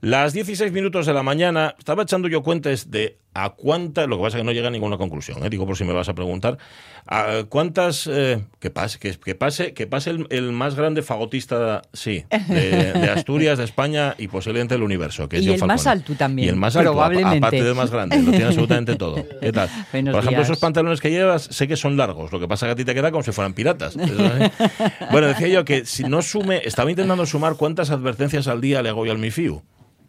Las 16 minutos de la mañana, estaba echando yo cuentas de a cuántas, lo que pasa es que no llega a ninguna conclusión, ¿eh? digo por si me vas a preguntar, a cuántas, eh, que pase, que, que, pase, que pase el, el, más grande fagotista, sí, de, de, Asturias, de España y posiblemente del universo, que es Y John el Falcone. más alto también, Y el más alto, probablemente. aparte de más grande, lo tiene absolutamente todo. ¿Qué tal? Buenos por ejemplo, días. esos pantalones que llevas, sé que son largos, lo que pasa es que a ti te queda como si fueran piratas. ¿eh? bueno, decía yo que si no sume, estaba intentando sumar cuántas advertencias al día le hago yo al MIFIU.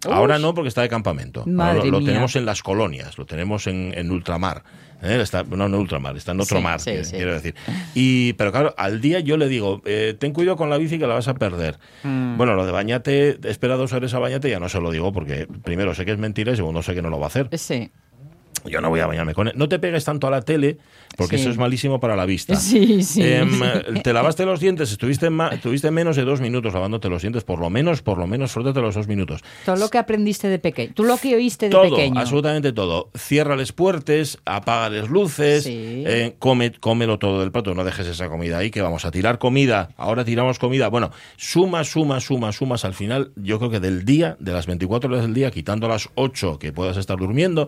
Ahora no, porque está de campamento. Ahora lo, tenemos en las colonias, lo tenemos en, en ultramar. ¿eh? Está, no, en ultramar, está en otro Sí, mar, sí, que- sí. quiero decir. Y, pero claro, al día yo le digo, eh, ten cuidado con la bici que la vas a perder. Mm. Bueno, lo de bañate, espera dos horas a bañate, ya no se lo digo, porque primero sé que es mentira y segundo sé que no lo va a hacer. Sí, Yo no voy a bañarme con él. No te pegues tanto a la tele, porque Sí. eso es malísimo para la vista. sí, sí. Em, te lavaste los dientes, estuviste, estuviste menos de dos minutos lavándote los dientes, por lo menos, por lo menos, frótate los dos minutos. Todo lo que aprendiste de pequeño. Tú lo que oíste de Todo, pequeño. absolutamente todo. Ciérrales puertas, apágales luces, Sí. eh, come, cómelo todo del plato, no dejes esa comida ahí, que vamos a tirar comida, ahora tiramos comida. Bueno, sumas, sumas, sumas, sumas al final, yo creo que del día, de las 24 horas del día, quitando las 8 que puedas estar durmiendo,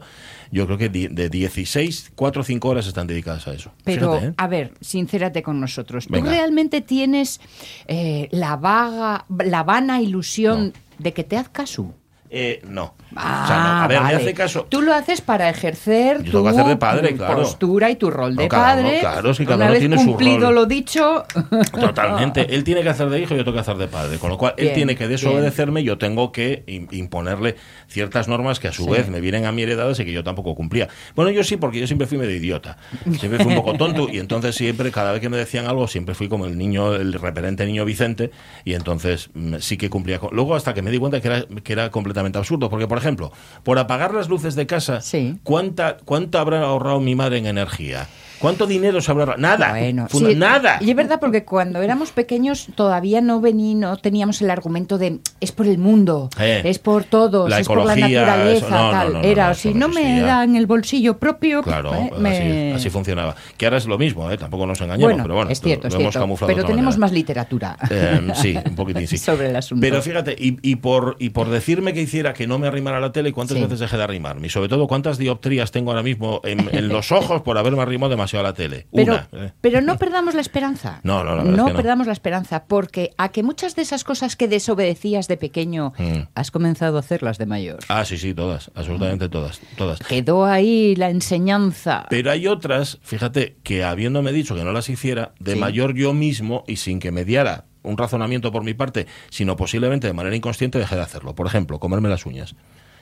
yo creo que de 16, 4 o 5 horas están dedicadas a eso. Pero, Fíjate, ¿eh? a ver, sincérate con nosotros. ¿Tú Venga. realmente tienes eh, la vaga, la vana ilusión de que te haz caso? Eh, no. Ah, o sea, no. A ver, vale. me hace caso. Tú lo haces para ejercer Yo tu tengo que hacer de padre, claro. postura y tu rol de No, cada uno- padre. claro, es que cada Una uno vez tiene su cumplido rol. lo dicho. Totalmente. Él tiene que hacer de hijo y yo tengo que hacer de padre. Con lo cual, él Bien, tiene que desobedecerme y yo tengo que im- imponerle ciertas normas que a su Sí. vez me vienen a mi heredadas y que yo tampoco cumplía. Bueno, yo sí, porque yo siempre fui medio idiota. Siempre fui un poco tonto y entonces siempre, cada vez que me decían algo, siempre fui como el niño, el referente niño Vicente y entonces mm, sí que cumplía. con- Luego hasta que me di cuenta que era, que era completamente absurdo. Porque, por ejemplo, por apagar las luces de casa, Sí. ¿cuánta, ¿cuánto habrá ahorrado mi madre en energía? ¿Cuánto dinero se habrá? Nada. Bueno, Funda- sí, nada. Y es verdad, porque cuando éramos pequeños todavía no vení, no teníamos el argumento de es por el mundo, Eh, es por todos, la es por la ecología, naturaleza, eso, no, no, tal. no, no, Era, si no me dan el bolsillo propio, Claro, eh, así, me- así funcionaba. Que ahora es lo mismo, ¿eh? tampoco nos engañemos, Bueno, pero bueno, es cierto, lo es cierto. Pero tenemos manera. más literatura. Eh, sí, un poquitín sí. Sobre el asunto. Pero fíjate, y, y por, y por decirme que hiciera que no me arrimara la tele, ¿cuántas Sí. veces dejé de arrimarme? Y sobre todo, ¿cuántas dioptrías tengo ahora mismo en, en los ojos por haberme arrimado demasiado a la tele? Pero, Una. eh. pero no perdamos la esperanza. No, no, la verdad es que no. perdamos la esperanza, porque a que muchas de esas cosas que desobedecías de pequeño Mm. has comenzado a hacerlas de mayor. Ah, sí, sí, todas, absolutamente todas, todas. Quedó ahí la enseñanza. Pero hay otras, fíjate, que habiéndome dicho que no las hiciera, de Sí. mayor yo mismo y sin que me diera un razonamiento por mi parte, sino posiblemente de manera inconsciente, dejé de hacerlo. Por ejemplo, comerme las uñas.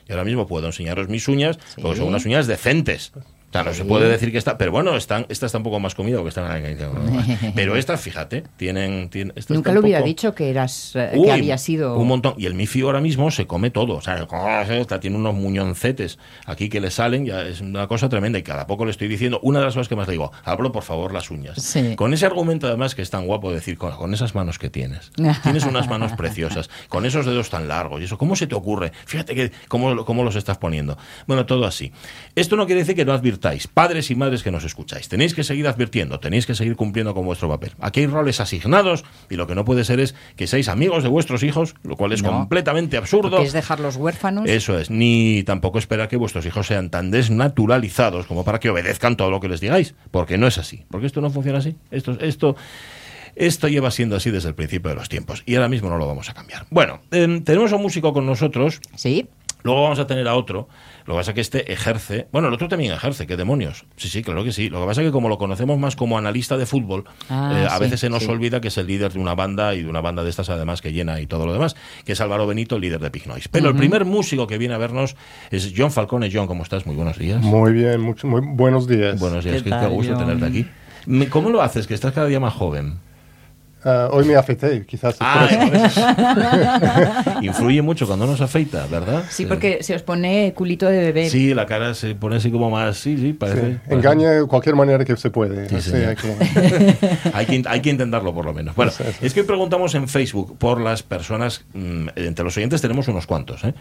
Y ahora mismo puedo enseñaros mis uñas, Sí. porque son unas uñas decentes. O sea, no se Sí. puede decir que está, pero bueno, están, esta está un poco más comida porque están Pero estas, fíjate, tienen, tienen esta Nunca lo hubiera poco- dicho que eras eh, Uy, que había sido un montón. Y el Mifi ahora mismo se come todo. O sea, esta tiene unos muñoncetes aquí que le salen, ya es una cosa tremenda. Y cada poco le estoy diciendo, una de las cosas que más le digo, hablo por favor las uñas. Sí. Con ese argumento además que es tan guapo decir, con, con esas manos que tienes. Tienes unas manos preciosas, con esos dedos tan largos y eso. ¿Cómo se te ocurre? Fíjate que cómo, cómo los estás poniendo. Bueno, todo así. Esto no quiere decir que no advirtáis. Padres y madres que nos escucháis, tenéis que seguir advirtiendo, tenéis que seguir cumpliendo con vuestro papel. Aquí hay roles asignados y lo que no puede ser es que seáis amigos de vuestros hijos, lo cual es No. completamente absurdo. es dejarlos huérfanos. Eso es, ni tampoco esperar que vuestros hijos sean tan desnaturalizados como para que obedezcan todo lo que les digáis, porque no es así, porque esto no funciona así. Esto, esto, esto lleva siendo así desde el principio de los tiempos y ahora mismo no lo vamos a cambiar. Bueno, em, tenemos a un músico con nosotros, Sí. luego vamos a tener a otro, lo que pasa es que este ejerce, bueno, el otro también ejerce, qué demonios. Sí, sí, claro que sí. Lo que pasa es que como lo conocemos más como analista de fútbol, Ah, eh, a sí, veces se nos sí. olvida que es el líder de una banda y de una banda de estas además que llena y todo lo demás, que es Álvaro Benito, el líder de Pig Noise. Pero el primer músico que viene a vernos es John Falcone. John, ¿cómo estás? Muy buenos días. Muy bien, mucho, muy buenos días. Buenos días, ¿Qué qué, qué tal, gusto John? tenerte aquí. Me- ¿Cómo lo haces? Que estás cada día más joven. Ah, hoy me afeité, quizás. Ah. Influye mucho cuando uno se afeita, ¿verdad? Sí, porque se os pone culito de bebé. Sí, la cara se pone así como más. Sí, sí, parece. Engaña de cualquier manera que se puede. Sí, así señor. hay que- hay, que, hay que intentarlo por lo menos. Bueno, Eso, eso. es que hoy preguntamos en Facebook por las personas, mm, entre los oyentes tenemos unos cuantos, ¿eh?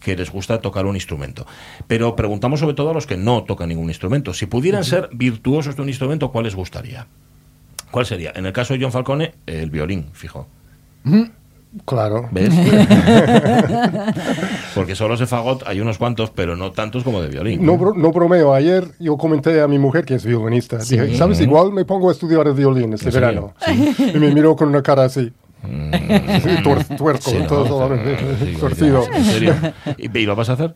que les gusta tocar un instrumento. Pero preguntamos sobre todo a los que no tocan ningún instrumento. Si pudieran ser virtuosos de un instrumento, ¿cuál les gustaría? ¿Cuál sería? En el caso de John Falcone, el violín, fijo. Claro. ¿Ves? Porque solos de fagot hay unos cuantos, pero no tantos como de violín. No, bro- no bromeo. Ayer yo comenté a mi mujer, que es violinista, dije, ¿sabes? Igual me pongo a estudiar el violín este verano. Y me miró con una cara así. Tuer- tuerco, Sí, ¿no? todo Sí, torcido. ¿En serio? ¿Y, y lo vas a hacer?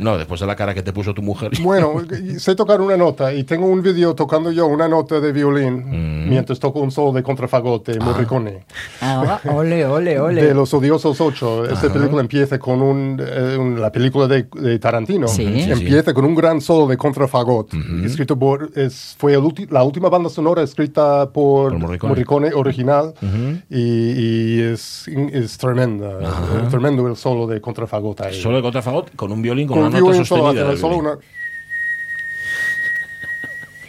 No, después de la cara que te puso tu mujer. Bueno, sé tocar una nota y tengo un vídeo tocando yo una nota de violín mientras toco un solo de contrafagote, Morricone. Ah, ole, ole, ole. De Los Odiosos 8. Esta película empieza con un, eh, un- la película de, de Tarantino. Sí. Sí, sí. Empieza con un gran solo de contrafagot. Escrito por, es, fue el ulti- la última banda sonora escrita por, Por Morricone. Morricone original y, y es, es tremenda. Tremendo el solo de contrafagot ahí. Solo de contrafagot, con un violín, con, con un violín solo, una-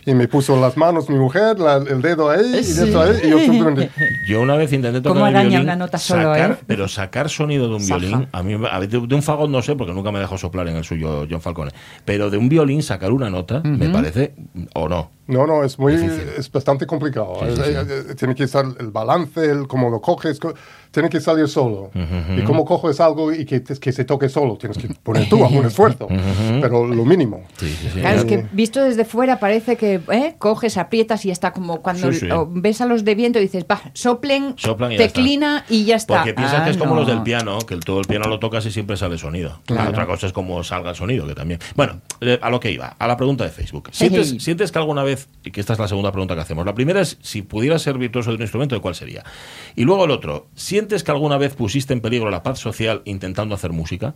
Y me puso las manos mi mujer, la- el dedo ahí, y, Sí. esto ahí, y yo simplemente... Yo una vez intenté tocar ¿Cómo el araña violín, una nota solo, sacar, eh? pero sacar sonido de un Saja. violín, a mí a ver, de, de un fagot no sé, porque nunca me dejó soplar en el suyo John Falcone, pero de un violín sacar una nota, me parece, o no. No, no, es muy, Difícil. es bastante complicado. Sí, sí, Eh, eh, Tiene que estar el balance, el cómo lo coges, co- tiene que salir solo. Y cómo coges algo y que, que se toque solo, tienes que poner tú algún esfuerzo, pero lo mínimo. Sí, sí, sí. Claro, es Eh, que visto desde fuera parece que ¿eh? coges, aprietas y está como cuando Sí, sí. o ves a los de viento y dices, va, soplen, Soplan y ya teclina y ya está. Porque piensas Ah, que es como no. los del piano, que el, todo el piano lo tocas y siempre sale sonido. Claro. Otra cosa es cómo salga el sonido, que también. Bueno, eh, a lo que iba, a la pregunta de Facebook. ¿Sientes, Hey. ¿Sientes que alguna vez, y que esta es la segunda pregunta que hacemos, la primera es si pudieras ser virtuoso de un instrumento, ¿de cuál sería? Y luego el otro, ¿sientes que alguna vez pusiste en peligro la paz social intentando hacer música?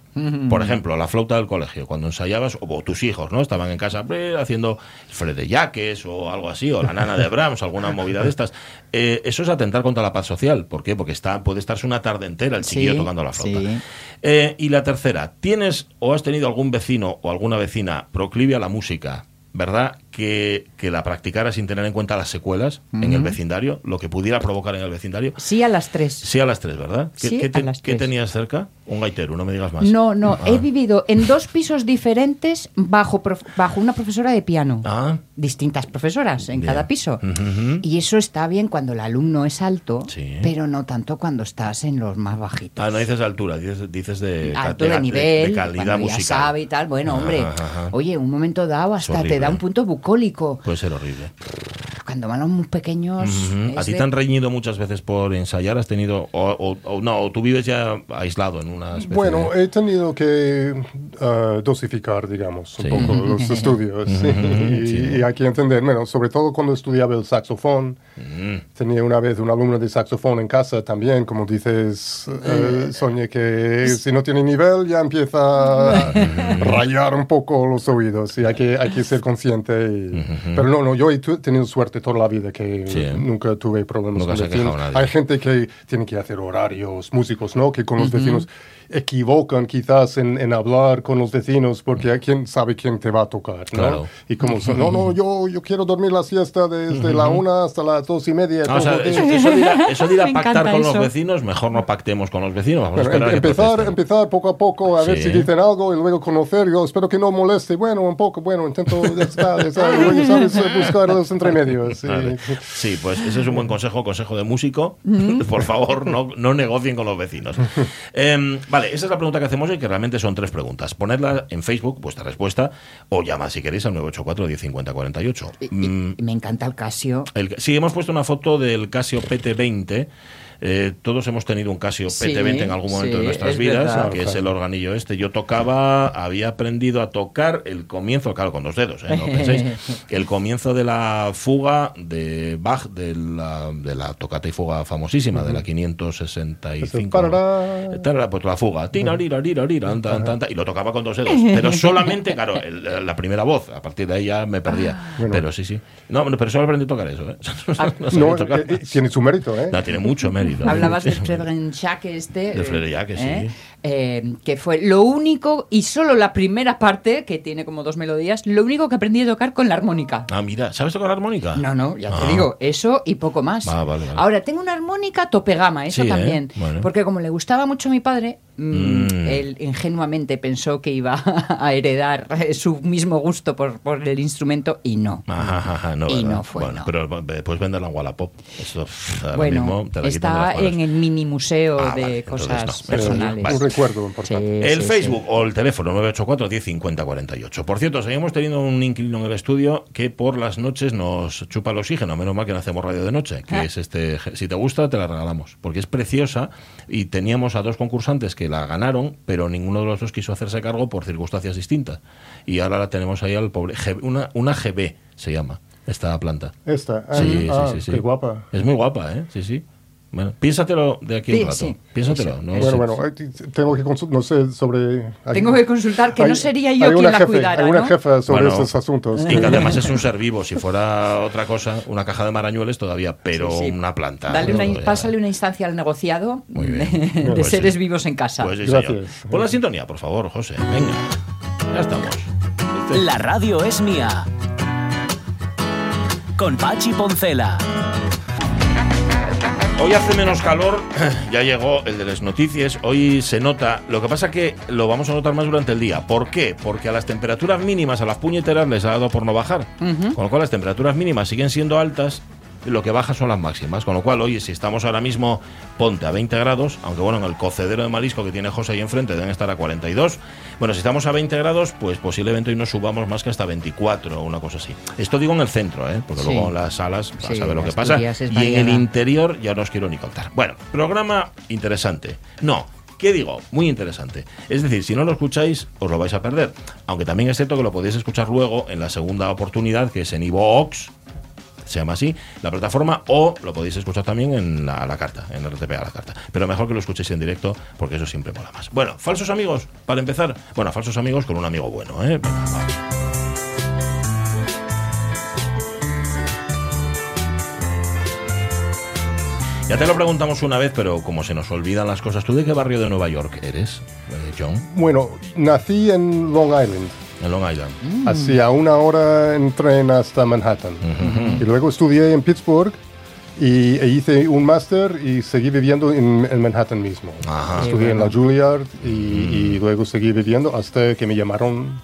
Por ejemplo, la flauta del colegio, cuando ensayabas, o tus hijos, ¿no? Estaban en casa eh, haciendo Fred de Jaques o algo así, o la nana de Brahms, alguna movida de estas. Eh, eso es atentar contra la paz social. ¿Por qué? Porque está, puede estarse una tarde entera el chiquillo Sí, tocando la flauta. sí. Eh, y la tercera, ¿tienes o has tenido algún vecino o alguna vecina proclive a la música, verdad? Que, que la practicara sin tener en cuenta las secuelas en el vecindario, lo que pudiera provocar en el vecindario. Sí a las tres. Sí a las tres, ¿verdad? ¿Qué, Sí, qué te- las qué tenías cerca? Un gaitero, no me digas más. No, no, Ah. he vivido en dos pisos diferentes bajo, bajo una profesora de piano. Ah, Distintas profesoras en Bien. cada piso. Ujú. Y eso está bien cuando el alumno es alto, Sí. pero no tanto cuando estás en los más bajitos. Ah, no dices de altura, dices, dices de, alto de- de de- nivel, de calidad cuando musical. ya sabe y tal. Bueno, Ajá, hombre, oye, un momento dado hasta te da un punto Puede ser horrible. Cuando van los muy pequeños. Ujú. ¿A es ti de- te han reñido muchas veces por ensayar? ¿Has tenido, o, o- o no, o tú vives ya aislado en una especie Bueno, de- he tenido que ah, dosificar, digamos, un Sí. poco los estudios. y, sí. y hay que entender, bueno, sobre todo cuando estudiaba el saxofón. Tenía una vez un alumno de saxofón en casa también, como dices, eh, Sonia, que si no tiene nivel ya empieza a rayar un poco los oídos y hay que, hay que ser consciente. y- Pero no, no, yo he tenido suerte toda la vida que Sí, ¿eh? nunca tuve problemas Nunca con vecinos. Hay gente que tiene que hacer horarios, músicos, ¿no? Que con los vecinos equivocan quizás en, en hablar con los vecinos porque a quién sabe quién te va a tocar, ¿no? Claro. Y como son, no, no, yo, yo quiero dormir la siesta desde la una hasta las dos y media. Ah, o sea, eso, eso de ir a, eso de ir a Me pactar con eso. los vecinos, mejor no pactemos con los vecinos. Vamos a Bueno, em- empezar, protesten. empezar poco a poco a ver si dicen algo y luego conocer. Yo espero que no moleste. Bueno, un poco, bueno, intento está, luego, ¿sabes? buscar los entremedios. sí. Vale. Sí, pues ese es un buen consejo, consejo de músico. Por favor, no, no negocien con los vecinos. vale, esa es la pregunta que hacemos y que realmente son tres preguntas. Ponedla en Facebook, vuestra respuesta, o llamad si queréis al 984 1050 48. Y- y- Mm, me encanta el Casio. el- sí, hemos puesto una foto del Casio PT20. Eh, todos hemos tenido un Casio Sí, PT20 en algún momento sí, de nuestras es vidas, verdad. que es Claro. el organillo este. Yo tocaba, había aprendido a tocar el comienzo, claro, con dos dedos, ¿eh? no penséis, el comienzo de la fuga de Bach, de la, de la tocata y fuga famosísima, de la 565. Parará. Tarara, Pues la fuga, Tinarirarirarira, tan, tan, tan, tan, y lo tocaba con dos dedos, pero solamente, claro, el- la primera voz, a partir de ahí ya me perdía. Bueno. Pero sí, sí. No, pero solo aprendí a tocar eso, ¿eh? No No, tocar eh, eh, tiene su mérito, ¿eh? No, tiene mucho mérito. Hablabas del Muchísimo. Fredrenchak este. Del eh, Frederick, sí. eh, eh, que fue lo único, y solo la primera parte, que tiene como dos melodías, lo único que aprendí a tocar con la armónica. Ah, mira, ¿sabes tocar la armónica? No, no, ya te Ah. digo, eso y poco más. Ah, vale, vale. Ahora, tengo una armónica tope gama, eso Sí, ¿eh? también. Bueno. Porque como le gustaba mucho a mi padre, mm, Mm. él ingenuamente pensó que iba a heredar eh, su mismo gusto por, por el instrumento y no. Ajá, no, Y ¿verdad? no fue, Bueno, no. pero puedes venderla en Wallapop. Eso bueno, mismo te la está en el mini museo Ah, de vale, cosas no. Personales. vale. Recuerdo importante. Sí, El sí, Facebook sí. o el teléfono 984 10 50 48. Por cierto, seguimos teniendo un inquilino en el estudio que por las noches nos chupa el oxígeno. Menos mal que no hacemos radio de noche, que Ah. es este. Si te gusta, te la regalamos, porque es preciosa y teníamos a dos concursantes que la ganaron, pero ninguno de los dos quiso hacerse cargo por circunstancias distintas. Y ahora la tenemos ahí al pobre. Una, una GB se llama esta planta. Esta. Sí, ah, sí, sí, sí. Qué guapa. Es muy guapa, ¿eh? Sí, sí. Bueno, piénsatelo de aquí a Sí, un rato. sí. Piénsatelo. Bueno, Sí. bueno, eh, tengo que consultar, no sé, sobre... hay- Tengo que consultar que no sería yo quien la jefe, cuidara, Hay una ¿no? jefa sobre Bueno, estos asuntos. Y que además es un ser vivo. Si fuera otra cosa, una caja de marañueles todavía, pero Sí, sí. una planta. Dale una, pásale una instancia al negociado Muy de, bien. de Pues seres sí. vivos en casa. Pues sí, Gracias. Pon la sintonía, por favor, José. Venga. Ya estamos. Este- La radio es mía. Con Pachi Poncela. Hoy hace menos calor, ya llegó el de las noticias, hoy se nota, lo que pasa que lo vamos a notar más durante el día. ¿Por qué? Porque a las temperaturas mínimas, a las puñeteras les ha dado por no bajar. Con lo cual las temperaturas mínimas siguen siendo altas, lo que baja son las máximas. Con lo cual, oye, si estamos ahora mismo, ponte a 20 grados, aunque bueno, en el cocedero de marisco que tiene José ahí enfrente deben estar a 42. Bueno, si estamos a 20 grados, pues posiblemente hoy no subamos más que hasta 24 o una cosa así. Esto digo en el centro, ¿eh? porque Sí. luego en las salas vas Sí, a ver lo que pasa. Y en el interior ya no os quiero ni contar. Bueno, programa interesante. No, ¿qué digo? Muy interesante. Es decir, si no lo escucháis, os lo vais a perder. Aunque también es cierto que lo podéis escuchar luego en la segunda oportunidad, que es en iVoox, se llama así, la plataforma, o lo podéis escuchar también en la, carta, en RTP a la carta. Pero mejor que lo escuchéis en directo, porque eso siempre mola más. Bueno, falsos amigos, para empezar. Bueno, falsos amigos con un amigo bueno, ¿eh? Ya te lo preguntamos una vez, pero como se nos olvidan las cosas, ¿tú de qué barrio de Nueva York eres, eh, John? Bueno, nací en Long Island. En Long Island. Mm. Hacía una hora en tren hasta Manhattan. Y luego estudié en Pittsburgh y e hice un máster y seguí viviendo en, en Manhattan mismo. Ajá. Estudié Qué en la bueno. Juilliard y, y luego seguí viviendo hasta que me llamaron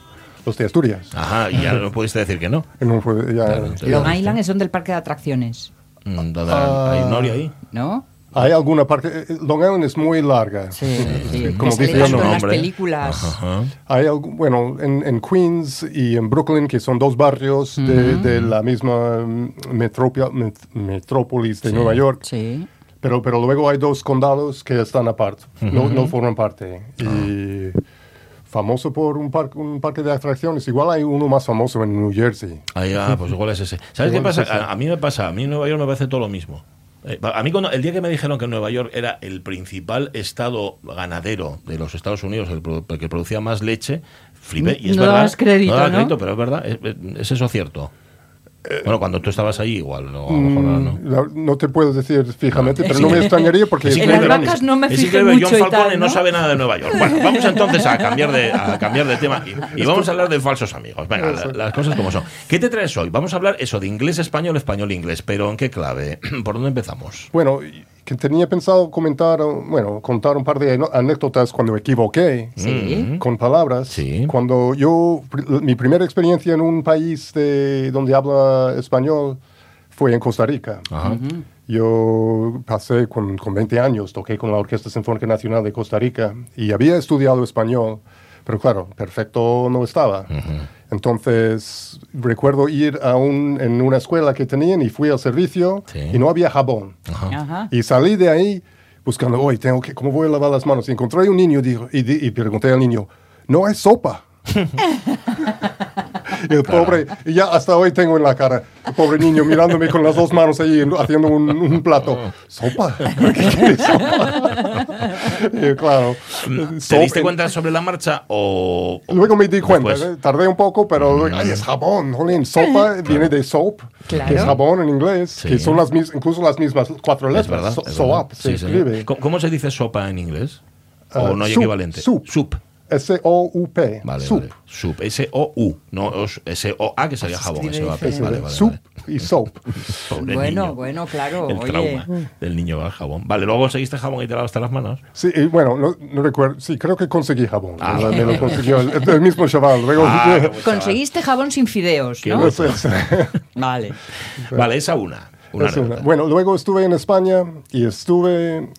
los de Asturias. Ajá, y ya no pudiste decir que no. No fue- ya- Claro, ya- Long Island es donde el parque de atracciones, Mm, ¿Dónde Ah. hay Noria ahí? ¿no? Hay alguna parte. eh, Long Island es muy larga. Sí, sí. Como dice en las películas. Ajá. Hay algo, bueno, en, en Queens y en Brooklyn, que son dos barrios de, de la misma mm, metropia- met- metrópolis de Nueva York, Sí. pero, pero luego hay dos condados que están aparte, no, no forman parte. Ah. Y famoso por un, parque un parque de atracciones, igual hay uno más famoso en New Jersey. Ahí, ah, pues igual es ese. ¿Sabes qué Igual pasa? es. A, a mí me pasa, a mí en Nueva York me parece todo lo mismo. Eh, a mí cuando, el día que me dijeron que Nueva York era el principal estado ganadero de los Estados Unidos, el, que producía más leche, flipé. Y es No verdad. crédito, daba ¿no? crédito, pero es verdad. ¿Es, es eso cierto? Bueno, cuando tú estabas ahí igual, no, a lo mejor ahora no. La- no te puedo decir fijamente, pero Es no me extrañaría porque Es En increíble, las vacas no me es fijé increíble, mucho John y Falcone tal, no ¿no? sabe nada de Nueva York. Bueno, vamos entonces a cambiar de, a cambiar de tema y, y vamos a hablar de falsos amigos. Venga, la- las cosas como son. ¿Qué te traes hoy? Vamos a hablar eso de inglés, español, español, inglés. Pero ¿en qué clave? ¿Por dónde empezamos? Bueno, y- que tenía pensado comentar, bueno, contar un par de anécdotas cuando me equivoqué Sí. con palabras. Sí. Cuando yo, mi primera experiencia en un país de, donde habla español fue en Costa Rica. Ajá. Yo pasé con, con 20 años, toqué con la Orquesta Sinfónica Nacional de Costa Rica y había estudiado español, pero claro, perfecto no estaba. Entonces, recuerdo ir a un, en una escuela que tenían y fui al servicio Sí. y no había jabón. Ajá. Y salí de ahí buscando, hoy tengo que, ¿cómo voy a lavar las manos? Y encontré un niño dijo, y, y pregunté al niño, no hay sopa. y el pobre, y ya hasta hoy tengo en la cara, el pobre niño mirándome con las dos manos ahí haciendo un, un plato. ¿Sopa? ¿Qué quieres sopa? y claro. ¿Te sopa- diste cuenta sobre la marcha o...? Luego me di cuenta, después? ¿eh? tardé un poco, pero luego, ay, es jabón, jolín, sopa viene de soap, Claro. que es jabón en inglés, Sí. que son las mis, incluso las mismas cuatro letras, Es verdad. so- es soap, verdad. se Sí, sí. escribe. ¿Cómo, se dice sopa en inglés? ¿O Ah, no hay soup, equivalente? soup. Soup. S-O-U-P. Vale, soup. vale. Soup. S-O-U. No os- S-O-A, que sería Se jabón. diferente. Vale, vale, soup y soap. Pobre Bueno, niño. bueno, claro. El oye. trauma del niño al jabón. Vale, luego conseguiste jabón y te lavaste las manos. Sí, y bueno, no, no recuerdo. Sí, creo que conseguí jabón. Ah, me, lo consiguió el, el mismo chaval. Luego, Ah, buen Conseguiste jabón sin fideos, ¿no? es. Vale. Vale, esa una. Una Es una. Bueno, luego estuve en España y estuve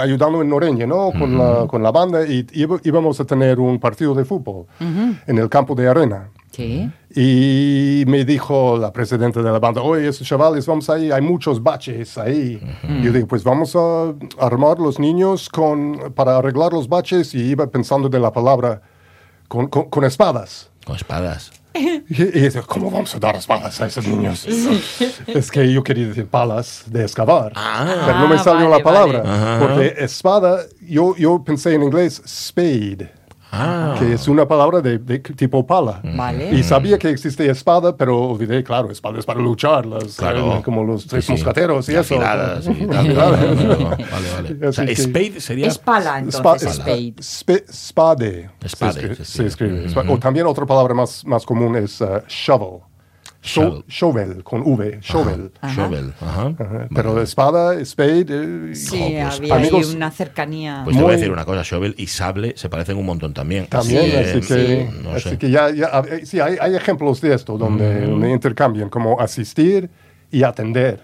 ayudando en Noreña, ¿no? Con, la, con la banda y íbamos a tener un partido de fútbol en el campo de arena. Sí. Y me dijo la presidenta de la banda, oye, esos chavales, vamos ahí, hay muchos baches ahí. Y yo dije, pues vamos a armar los niños con, para arreglar los baches y iba pensando de la palabra con, con, con espadas. Con espadas. Y, y dice, ¿cómo vamos a dar espadas a esos niños? es que yo quería decir palas de excavar. Ah. pero no me Ah, salió vale, la palabra. vale. Porque espada, yo, yo pensé en inglés spade, Ah. que es una palabra de, de tipo pala. Vale. Y sabía que existe espada, pero olvidé, claro, espada es para luchar, las, Claro. eh, como los tres Sí, sí. moscateros y, Y eso. afiladas y tal. Afiladas. Vale, vale. O sea, que- spade sería... Es pala, Spa- entonces, spade. spade. Spade, Se escribe. se se escribe. escribe. O también otra palabra más, más común es uh, shovel. Shovel. Sho- Shovel, con V. Shovel. Ajá. Shovel. Ajá. Ajá. Pero espada, spade. eh, Sí, Jo, pues, había amigos- ahí una cercanía. Pues te voy a decir una cosa, shovel y sable se parecen un montón también. También, así que, no así sé. que ya, ya, eh, sí, hay, hay ejemplos de esto donde, donde intercambian, como asistir y atender.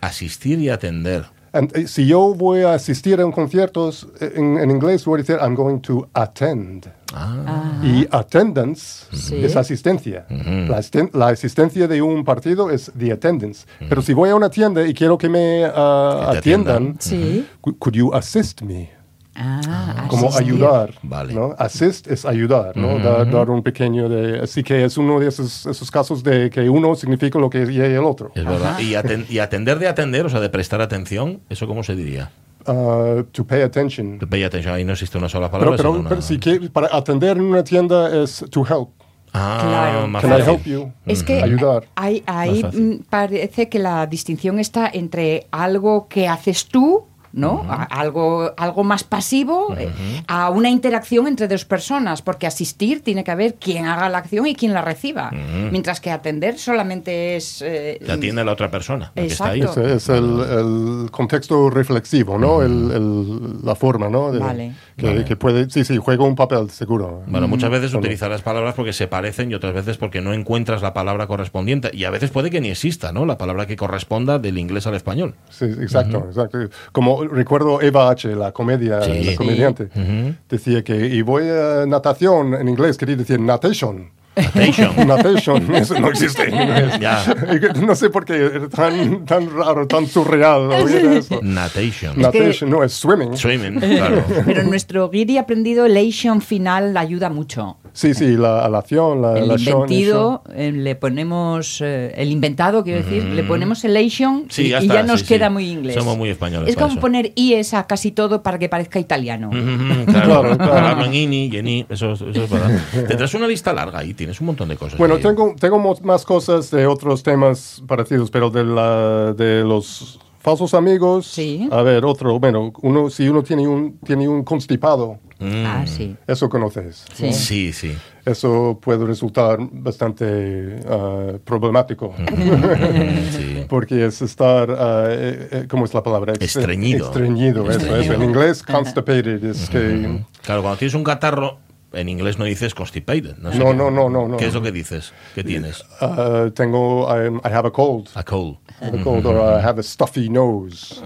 Asistir y atender. And, eh, si yo voy a asistir a un concierto, eh, en, en inglés voy a decir I'm going to attend. Ah, Y attendance Sí. es asistencia. la, asisten- la asistencia de un partido es the attendance. Pero si voy a una tienda y quiero que me te atiendan. atiendan, Sí. cou- could you assist me? Ah, Como asistir. ayudar. Vale. ¿no? Assist es ayudar, ¿no? Dar, dar un pequeño de... Así que es uno de esos, esos casos de que uno significa lo que es y el otro. es verdad. Y, aten- y atender de atender, o sea, de prestar atención, ¿eso cómo se diría? Uh, to pay attention. Pay attention, ahí no existe una sola Pero, palabra. pero, sino una- pero si que- para atender en una tienda es to help. Ah, Claro. más Can I fácil. help you? Es que Ayudar. ahí, mm, parece que la distinción está entre algo que haces tú, ¿no? A- algo, algo más pasivo, eh, a una interacción entre dos personas, porque asistir tiene que haber quien haga la acción y quien la reciba, mientras que atender solamente es... eh, Te atiende la otra persona, la que está ahí. Exacto. Ese es el, el contexto reflexivo, ¿no? El- el- la forma, ¿no? De- Vale. Que, Vale. que puede, sí, sí, juega un papel, seguro. Bueno, muchas veces las palabras porque se parecen y otras veces porque no encuentras la palabra correspondiente. Y a veces puede que ni exista, ¿no? La palabra que corresponda del inglés al español. Sí, exacto, exacto. Como recuerdo Eva H., la comedia, Sí. la Sí. comediante, decía que, y voy a natación, en inglés quería decir natation. Attention. Natation, eso no existe en inglés. Ya. Y No sé por qué, era tan, tan raro, tan surreal eso. Natation. Natation, no, es swimming. Swimming, claro. Pero nuestro guiri aprendido, el Asian final ayuda mucho. Sí, sí, la alación, la El la shon, inventido, eh, le ponemos, eh, el inventado, quiero decir, le ponemos el Asian Sí, y, ya y está, ya nos sí, queda sí. muy inglés. Somos muy españoles Es como eso. poner IES a casi todo para que parezca italiano. Ujú, Claro, Claro, claro. Hablarlo en ini, yeni, eso, eso es verdad. Tendrás una lista larga ahí, tienes un montón de cosas. Bueno, ahí. tengo, tengo más cosas de otros temas parecidos, pero de, la, de los falsos amigos. Sí. A ver, otro. Bueno, uno, si uno tiene un, tiene un constipado, Ah, sí. eso conoces. Sí. Mm. Sí, sí. Eso puede resultar bastante ah, problemático. sí. Porque es estar, eh, ¿cómo es la palabra? Ex- Estreñido. Estreñido, eso, Estreñido. eso. En inglés, constipated, es que... Claro, cuando tienes un catarro, en inglés no dices constipated. No, sé No, no, no, no, no. ¿Qué es lo que dices? ¿Qué tienes? ah, tengo, I, I have a cold. A cold. I have a cold, or I have a stuffy nose.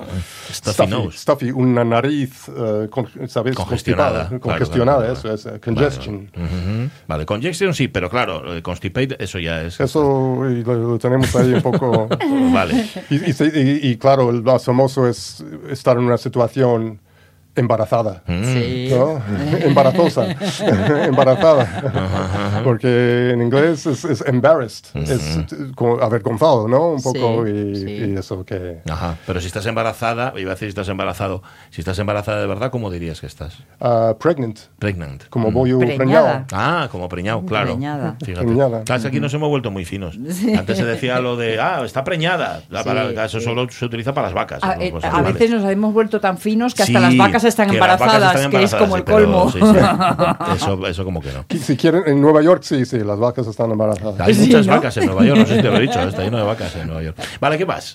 Stuffy nose. Stuffy, una nariz, eh, con- ¿sabes? Congestionada, Constipada, claro, Congestionada, claro, eso claro. es, eh, congestion. Ujú. Vale, congestion sí, pero claro, eh, constipated, eso ya es. Eso lo, lo tenemos ahí un poco... Vale. y, y y- y claro, el más famoso es estar en una situación embarazada. Sí. ¿no? Embarazosa, embarazada. Porque en inglés es, es embarrassed, es eh, como avergonzado, ¿no? Un poco Sí, y, sí. y eso que... Ajá. Pero si estás embarazada, iba a decir si estás embarazado, si estás embarazada de verdad, ¿cómo dirías que estás? ah, pregnant, Pregnant. como bollo Preñada. preñado. Ah, como preñado, claro. Preñada. Fíjate. Preñada. Claro, es aquí nos hemos vuelto muy finos. Antes se decía lo de, ah, está preñada. La Sí, palabra- eso sí. solo se utiliza para las vacas. A, para eh, a animales. veces nos hemos vuelto tan finos que hasta Sí, las vacas vacas están que las vacas embarazadas, están que es embarazadas, como el colmo. sí, sí. Eso, eso como que no. Si quieren, en Nueva York, sí, sí, las vacas están embarazadas. Hay Sí, muchas ¿no? vacas en Nueva York, no sé si te lo he dicho, está lleno de vacas en Nueva York. Vale, ¿qué más?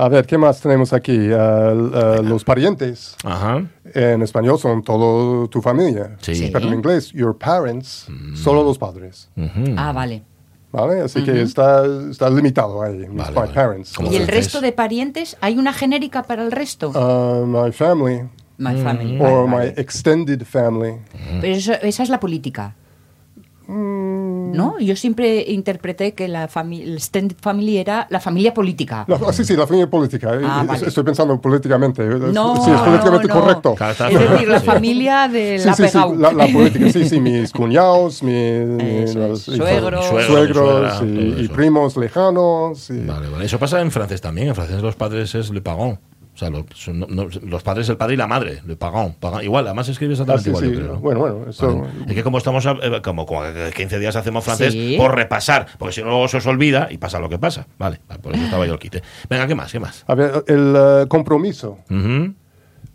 A ver, ¿qué más tenemos aquí? Ah, ah, los parientes. Ajá. En español son todo tu familia. Sí. Sí. Pero en inglés, your parents, solo los padres. Ujú. Ah, vale. ¿Vale? Así que está, está limitado ahí. Vale, my vale. parents. ¿Y el resto de parientes? ¿Hay una genérica para el resto? Ah, my family, My family. or vale, my extended family. Pero eso- esa es la política. Mm. ¿No? Yo siempre interpreté que la familia, extended family era la familia política. La- ah, sí, sí, la familia política. Ah, eh, vale. Estoy pensando políticamente. No, sí, es políticamente no, no. correcto. Es decir, la familia de Sí, la sí, sí, la, la política, sí, sí, mis cuñados, mi- mi- Eso es. los- Suegros. suegros, Suegros, y, y primos lejanos. y- Vale, vale. Eso pasa en francés también. En francés los padres es le parent. O sea, los, son- no- no- los padres, el padre y la madre, le parent. Igual, además se escribe Ah, exactamente sí, igual, sí. yo creo, ¿no? Bueno, bueno, eso. Vale. Es que como estamos, eh, como, como que 15 días hacemos francés, Sí. por repasar, porque si no luego se os olvida y pasa lo que pasa. Vale, vale, por eso estaba yo el quite. Venga, ¿qué más? ¿Qué más? A ver, el eh, compromiso.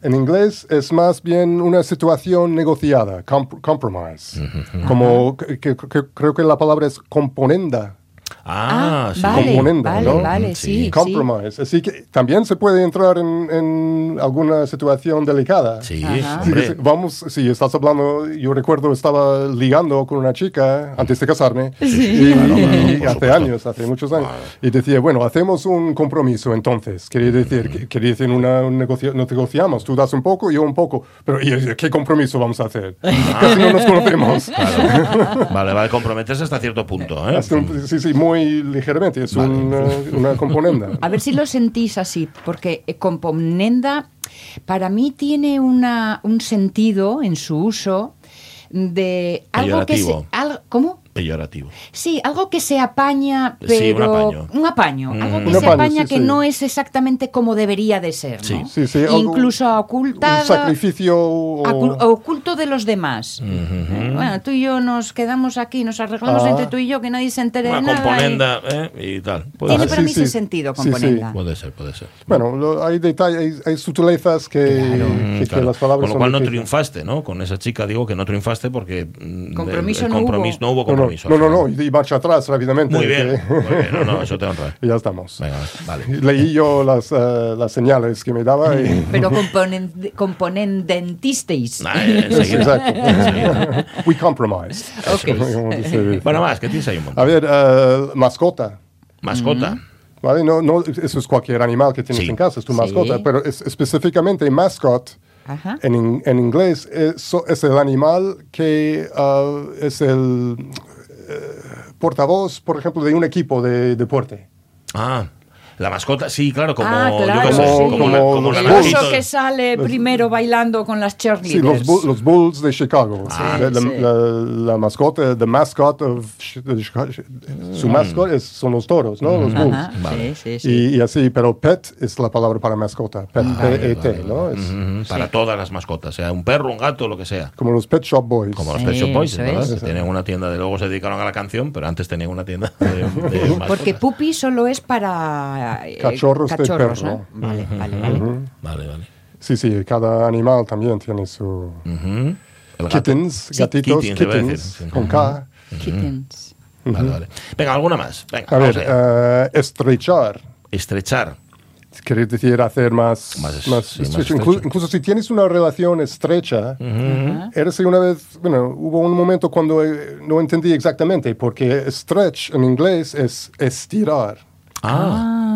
En inglés es más bien una situación negociada, comp- compromise. Como que- que- que- creo que la palabra es componenda. Ah, sí. vale, vale, ¿no? vale, Sí. Compromise. Así que también se puede entrar en, en alguna situación delicada. Sí. Sí, vamos, si estás hablando, yo recuerdo estaba ligando con una chica antes de casarme, y, Claro, claro, y por hace años, hace muchos años, y decía, bueno, hacemos un compromiso entonces, quería decir, que- quería decir una, un negocio- no negociamos, tú das un poco, yo un poco, pero ¿y qué compromiso vamos a hacer? Casi no nos conocemos. Claro. Vale, vale, comprometerse hasta cierto punto. ¿eh? Hasta un- sí, sí, muy ligeramente, es Vale. una, una componenda. A ver si lo sentís así, porque eh, componenda para mí tiene una, un sentido en su uso de algo que se, al- ¿Cómo? Peyorativo. Sí, algo que se apaña, pero Sí, un apaño. un apaño, Mm. algo que Un se apaño, apaña sí, que sí. no es exactamente como debería de ser, Sí. ¿no? Sí, sí, incluso ocultada, Un sacrificio o- oculto de los demás. Eh, Bueno, tú y yo nos quedamos aquí, nos arreglamos Ah. entre tú y yo, que nadie se entere Una de nada. y- componenda ¿eh? y tal. Puede Tiene Ah, ser. para sí, mí sí. ese sentido, Sí, sí. componenda. Puede ser, puede ser. Bueno, lo- hay detalles, hay, hay sutilezas que, que- que Claro. las palabras Con lo cual no difíciles. triunfaste, ¿no? Con esa chica digo que no triunfaste porque mm, Compromiso el, el no compromiso, hubo. no hubo No, no, compromiso. no, no, no, y, marcha atrás rápidamente. Muy bien, que- muy bien. No, no, eso te honra. y ya estamos. Venga, vale. Leí yo las, eh, las señales que me daba y... Pero componen, componendentisteis. Ah, eh, enseguida. Exacto. We compromise. Ok. Como dice- Bueno, más, ¿qué tienes ahí un A ver, eh, mascota. Mascota. ¿Vale? No, no, eso es cualquier animal que tienes Sí. en casa, es tu Sí. mascota, pero es, específicamente mascot Ajá. en, in- en inglés es, es el animal que ah, es el eh, portavoz, por ejemplo, de un equipo de deporte. Ah, la mascota, sí, claro, como, Ah, yo claro, qué sé, sí. como, como la El oso naranjito. que sale primero bailando con las Sí, cheerleaders. los, bu- los Bulls de Chicago. Ah. la, la- Sí. la- la mascota, the mascot of Chicago. Su mascot es- son los toros, ¿no? Los Bulls. Ajá, Vale. sí, sí, sí. Y, y así, pero pet es la palabra para mascota. Pet, P-E-T, ¿no? Es Para todas las mascotas, sea un perro, un gato, lo que sea. como los Pet Shop Boys. Como los Pet Shop Boys, ¿verdad? es. Que tenían una tienda de luego se dedicaron a la canción, pero antes tenían una tienda de, de. Porque pupi solo es para eh, Cachorros de perro. ¿no? Vale, vale, vale. Vale, vale. Sí, sí, cada animal también tiene su... Kittens, Sí, gatitos, kittens, decir, kittens, sí. con K. Kittens. Vale, vale. Venga, alguna más. Venga, A ver, eh, estrechar. Estrechar. Quiere decir hacer más, Más más, es- sí, más estrecho. estrecho. Inclu- incluso si tienes una relación estrecha, era si una vez, bueno, hubo un momento cuando eh, no entendí exactamente, porque stretch en inglés es estirar. Ah, Ah.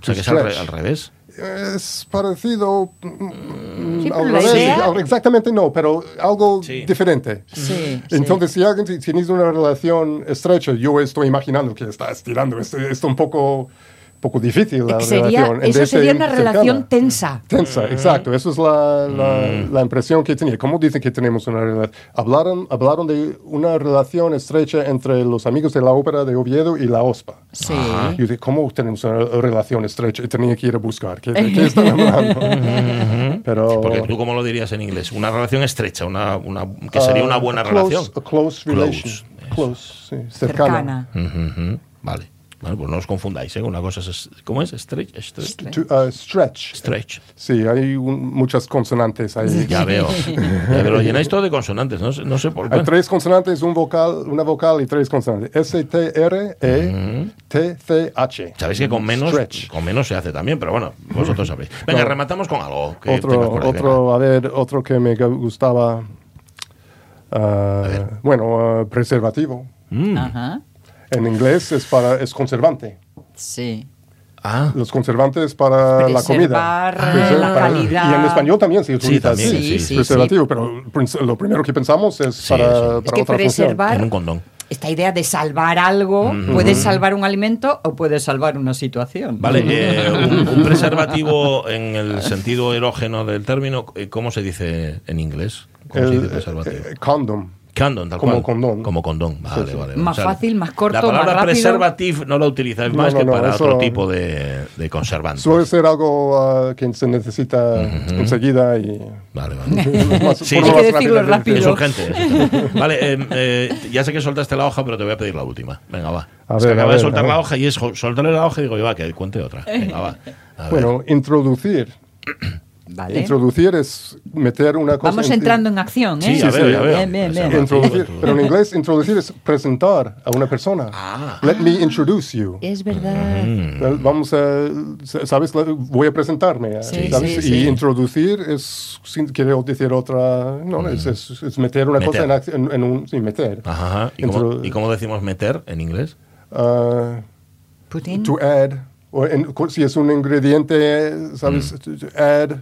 O sea que es al, re- al revés. Es parecido. mm, Sí, al pero la revés, al- Exactamente no, pero algo Sí. diferente. Sí, Entonces, si alguien si tienes una relación estrecha, yo estoy imaginando que está estirando. Esto es un poco, poco difícil la Sería, relación. eso sería una cercana. relación tensa. Tensa, exacto. Esa es la, la, la impresión que tenía. ¿Cómo dicen que tenemos una relación? Hablaron, hablaron de una relación estrecha entre los amigos de la ópera de Oviedo y la OSPA. Sí. Yo dije, ¿cómo tenemos una relación estrecha? Y tenía que ir a buscar. ¿Qué, de qué están hablando? Pero, Porque tú, ¿cómo lo dirías en inglés? Una relación estrecha, una, una, que sería una ah, buena a relación. close- A close relation. Close. Close, sí, cercana. Cercana. Ujú, ujú. Vale. Bueno, pues no os confundáis, ¿eh? Una cosa es, ¿cómo es? Stretch. Stretch. To, uh, stretch. Stretch. Sí, hay un- muchas consonantes ahí. Ya veo. Ya veo. Lo llenáis todo de consonantes, no, sé- no sé por qué. Hay tres consonantes, un vocal, una vocal y tres consonantes. S, T, R, E, T, C, H. Sabéis que con menos, Stretch. con menos se hace también, pero bueno, vosotros sabéis. Venga, No. rematamos con algo. Que Otro, por ahí, otro, a ver, otro que me gustaba. ah, bueno, ah, preservativo. Ajá. Mm. En inglés es para es conservante. Sí. Ah, Los conservantes para la comida. Preservar, la Para- calidad. Y en español también se utiliza también, así, sí, sí, preservativo, pero lo primero que pensamos es Sí, para, sí. para Es que otra preservar- un condón. Esta idea de salvar algo, puedes salvar un alimento o puedes salvar una situación. Vale, eh, un, un preservativo en el sentido erógeno del término, eh, ¿cómo se dice en inglés? ¿Cómo se función. dice El, preservativo? eh, condom. Condom, tal como cual. condón. Como condón, vale, sí. vale. Más fácil, más corto, La palabra más preservative no la utilizáis No, más no, que no, para eso- otro tipo de, de conservantes. Suele ser algo ah, que se necesita enseguida y Vale, vale. más- Sí, hay que decirlo rápido. Es urgente. Vale, eh, eh, ya sé que soltaste la hoja, pero te voy a pedir la última. Venga, va. A Es que ver, a acaba de ver, soltar a ver. la hoja y es soltarle la hoja y digo, va, que cuente otra. Venga, va. A ver. Bueno, introducir. Vale. Introducir es meter una cosa. Vamos entrando en acción, ¿eh? Sí, ya veo, ya veo. Bien, bien, bien. Introducir, pero en inglés introducir es presentar a una persona. Ah. Let me introduce you. Es verdad. Eh, Vamos a, ¿sabes? Voy a presentarme. Sí, ¿sabes? sí, y sí. introducir es, sin quiero decir otra, no, es, es- es meter una cosa en, Meter. acc- en, en un, sí, meter. Ajá. ¿Y, cómo, Intro- y cómo decimos meter en inglés? Ah, Putin. to add, o en- si es un ingrediente, ¿sabes? Mm. To- to add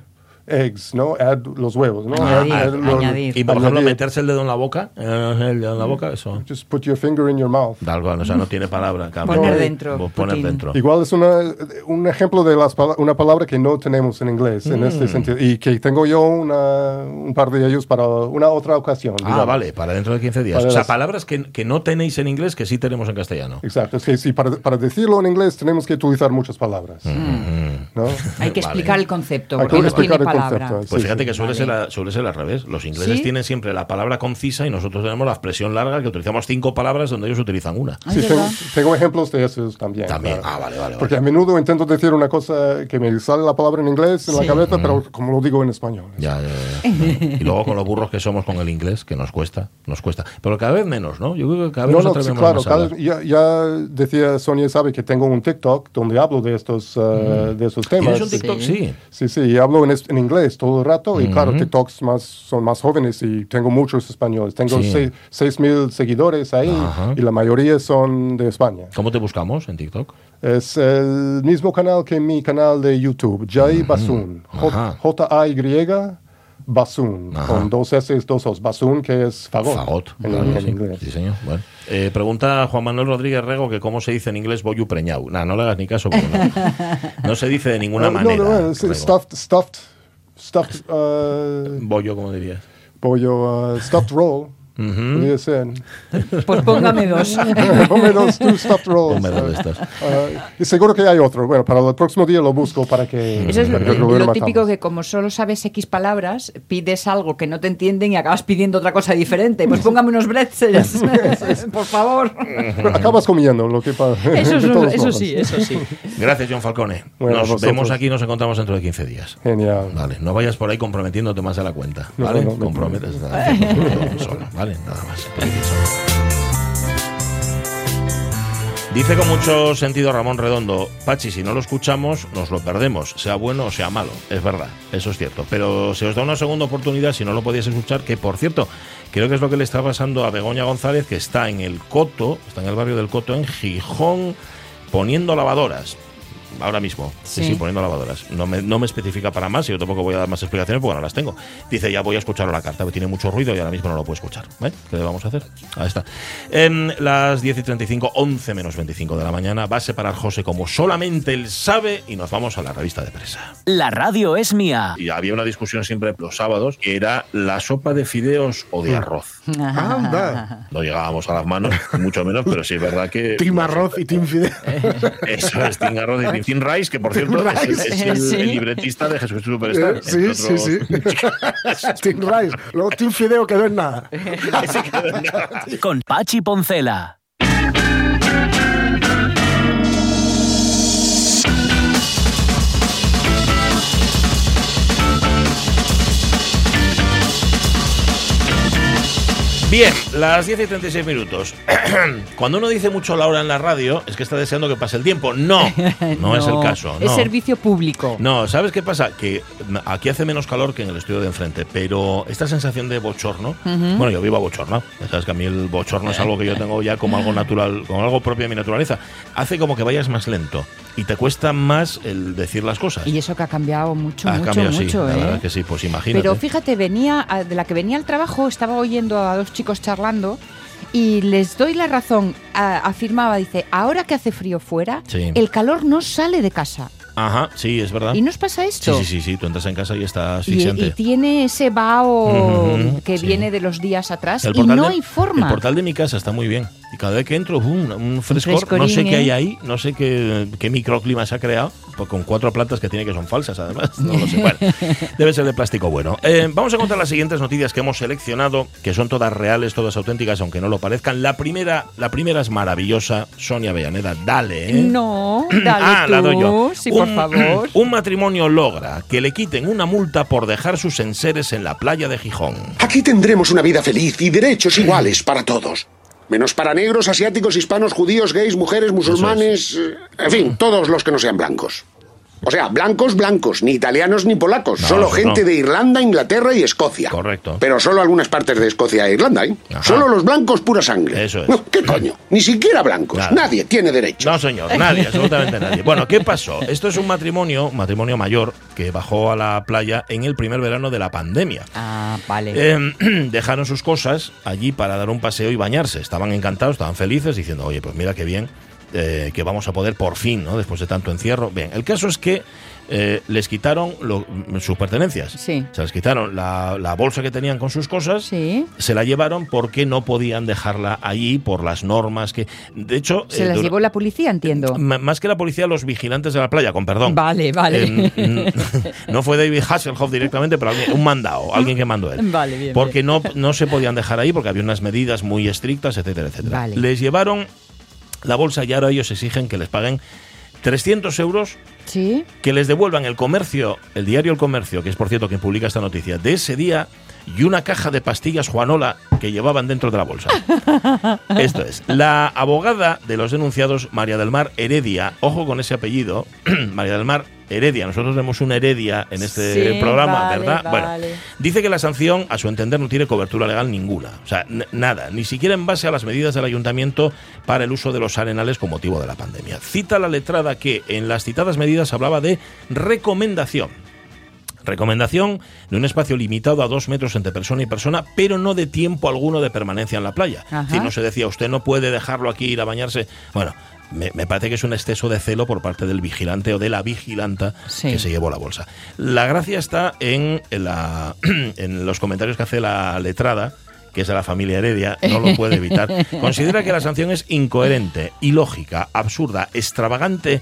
eggs, ¿no? Add los huevos, ¿no? Añadir, Add los- añadir. Y por ejemplo, meterse el dedo en la boca, el dedo en la boca, eso. Just put your finger in your mouth. Da algo, o sea, no tiene palabra. cambia. Poner dentro, Poner Putin. dentro. Igual es una, un ejemplo de las, una palabra que no tenemos en inglés en Mm. este sentido y que tengo yo una, un par de ellos para una otra ocasión. Ah, digamos. vale, para dentro de 15 días. Para o sea, las- palabras que, que no tenéis en inglés que sí tenemos en castellano. Exacto, es que sí, para, para decirlo en inglés tenemos que utilizar muchas palabras. ¿no? Hay que Vale. explicar el concepto, Hay porque que no tiene explicar el palabra. concepto. Pues Sí, fíjate sí. que suele, Vale. ser a- suele ser al revés. Los ingleses ¿Sí? tienen siempre la palabra concisa y nosotros tenemos la expresión larga que utilizamos cinco palabras donde ellos utilizan una. Sí, tengo, tengo ejemplos de esos también. También. claro. Ah, vale, vale. Porque vale. a menudo intento decir una cosa que me sale la palabra en inglés en la cabeza, pero como lo digo en español. Ya, ya, ya. Y luego con los burros que somos con el inglés, que nos cuesta, nos cuesta. Pero cada vez menos, ¿no? Yo creo que cada vez No, nos no, sí, atrevemos claro, más a ya, ya decía Sonia, sabe que tengo un TikTok donde hablo de estos, uh, de esos temas. ¿Tienes un TikTok? Sí. Sí. Sí, sí, y hablo en, en inglés todo el rato y claro, TikToks más, son más jóvenes y tengo muchos españoles. Tengo Sí. seis- seis mil seguidores ahí Ajá. y la mayoría son de España. ¿Cómo te buscamos en TikTok? Es el mismo canal que mi canal de YouTube, Jay Basun. Ajá. J-A-Y Basun, Ajá. con dos S, dos Os. Basun, que es fagot, Fagot. en, claro, en sí. inglés. Sí, señor. Bueno. Eh, pregunta Juan Manuel Rodríguez Rego que cómo se dice en inglés boyu preñau. Nah, no le hagas ni caso. no, no se dice de ninguna no, manera. no, es Rego. stuffed, stuffed, Start uh, Borger kommer videre. Borger uh, Start roll. Podría ser. Pues póngame dos. Ponme dos, two stuffed rolls. Ponme dos estos. Uh, y seguro que hay otro. Bueno, para el próximo día lo busco para que. Eso es lo, que lo lo típico que como solo sabes X palabras, pides algo que no te entienden y acabas pidiendo otra cosa diferente. Pues póngame unos bretzels, por favor. Acabas comiendo lo que pasa. Eso, es un- eso sí, eso sí. Gracias, John Falcone. Bueno, nos vosotros. vemos aquí y nos encontramos dentro de 15 días. Genial. Vale, no vayas por ahí comprometiéndote más a la cuenta. ¿Vale? no, no, Comprometes. no. nada, solo, ¿Vale? Dice con mucho sentido Ramón Redondo, Pachi, si no lo escuchamos, nos lo perdemos, sea bueno o sea malo. Es verdad, eso es cierto. Pero se os da una segunda oportunidad si no lo podíais escuchar, que por cierto, creo que es lo que le está pasando a Begoña González, que está en el Coto, está en el barrio del Coto, en Gijón, poniendo lavadoras. Ahora mismo, sí, sí, poniendo lavadoras. No me, no me especifica para más y yo tampoco voy a dar más explicaciones porque no las tengo. Dice, ya voy a escuchar la carta, tiene mucho ruido y ahora mismo no lo puedo escuchar. ¿Eh? ¿Qué le vamos a hacer? Ahí está. En las 10 y 35, 11 menos 25 de la mañana, va a separar José como solamente él sabe y nos vamos a la revista de presa. La radio es mía. Y había una discusión siempre los sábados que era la sopa de fideos o de arroz. Anda. No llegábamos a las manos, mucho menos, pero sí es verdad que. Team arroz y team fideo. Eso es Tim Arroz y Tim- Tim Rice, que por cierto es, el- es el, Sí. el libretista de Jesús Superstar. Eh, sí, sí, sí. team rice. Luego team fideo quedó en nada. Con Pachi Poncela. Bien, las 10 y 36 minutos. Cuando uno dice mucho la hora en la radio, es que está deseando que pase el tiempo. No, no, es el caso. Es no. servicio público. No, ¿sabes qué pasa? Que aquí hace menos calor que en el estudio de enfrente, pero esta sensación de bochorno, bueno, yo vivo a bochorno, sabes que a mí el bochorno es algo que yo tengo ya como algo natural, como algo propio de mi naturaleza, hace como que vayas más lento y te cuesta más el decir las cosas. Y eso que ha cambiado mucho, ha mucho, cambiado, sí, mucho, la ¿eh? verdad que sí, pues imagínate. Pero fíjate, venía de la que venía al trabajo, estaba oyendo a dos chicos charlando y les doy la razón. A- afirmaba, dice, ahora que hace frío fuera, Sí. el calor no sale de casa. Ajá, sí, es verdad. ¿Y nos pasa esto? sí, sí, sí, tú entras en casa y estás asfixiante. y tiene ese vaho que sí. viene de los días atrás El y no de, hay forma. El portal de mi casa está muy bien. Y cada vez que entro, ¡bum! un frescor. no sé qué hay ¿eh? ahí, no sé qué, qué microclima se ha creado, con cuatro plantas que tiene que son falsas, además. No lo sé. Bueno, debe ser de plástico bueno. Eh, vamos a contar las siguientes noticias que hemos seleccionado, que son todas reales, todas auténticas, aunque no lo parezcan. La primera, la primera es maravillosa. Sonia Avellaneda, dale. ¿eh? No, dale ah, tú. la doy yo. Sí, por Un- favor. Un matrimonio logra que le quiten una multa por dejar sus enseres en la playa de Gijón. Aquí tendremos una vida feliz y derechos iguales para todos. Menos para negros, asiáticos, hispanos, judíos, gays, mujeres, musulmanes, eh, en fin, todos los que no sean blancos. O sea, blancos, blancos, ni italianos ni polacos, No, solo gente no. de Irlanda, Inglaterra y Escocia. Correcto. Pero solo algunas partes de Escocia e Irlanda, ¿eh? Ajá. Solo los blancos pura sangre. Eso es. No, ¿Qué coño? Ni siquiera blancos. Nada. Nadie tiene derecho. No, señor, nadie, absolutamente nadie. Bueno, ¿qué pasó? Esto es un matrimonio, un matrimonio mayor, que bajó a la playa en el primer verano de la pandemia. Ah, vale. Eh, dejaron sus cosas allí para dar un paseo y bañarse. Estaban encantados, estaban felices, diciendo, oye, pues mira qué bien, eh, que vamos a poder por fin, ¿no? Después de tanto encierro. Bien, el caso es que eh, les quitaron lo- sus pertenencias. Sí. Se les quitaron la, la bolsa que tenían con sus cosas. Sí. Se la llevaron porque no podían dejarla allí por las normas que... De hecho... Se eh, las llevó la policía, entiendo. Más que la policía, los vigilantes de la playa, con perdón. Vale, vale. Eh, no fue David Hasselhoff directamente, pero alguien- un mandado, alguien que mandó él. Vale, bien, Porque No, no se podían dejar ahí porque había unas medidas muy estrictas, etcétera, etcétera. Vale. Les llevaron la bolsa y ahora ellos exigen que les paguen 300 euros Sí. que les devuelvan el comercio, el diario El Comercio, que es por cierto quien publica esta noticia, de ese día y una caja de pastillas Juanola que llevaban dentro de la bolsa. Esto es, la abogada de los denunciados, María del Mar Heredia, ojo con ese apellido, María del Mar Heredia, nosotros vemos una Heredia en este Sí, programa, vale, ¿verdad? Bueno, dice que la sanción, a su entender, no tiene cobertura legal ninguna, o sea, nada, ni siquiera en base a las medidas del ayuntamiento para el uso de los arenales con motivo de la pandemia. Cita la letrada que en las citadas medidas hablaba de recomendación. Recomendación de un espacio limitado a dos metros entre persona y persona, pero no de tiempo alguno de permanencia en la playa. Decir, no se decía, usted no puede dejarlo aquí ir a bañarse. Bueno, me, me parece que es un exceso de celo por parte del vigilante o de la vigilanta Sí. que se llevó la bolsa. La gracia está en, la, en los comentarios que hace la letrada que es de la familia Heredia, no lo puede evitar. Considera que la sanción es incoherente, ilógica, absurda, extravagante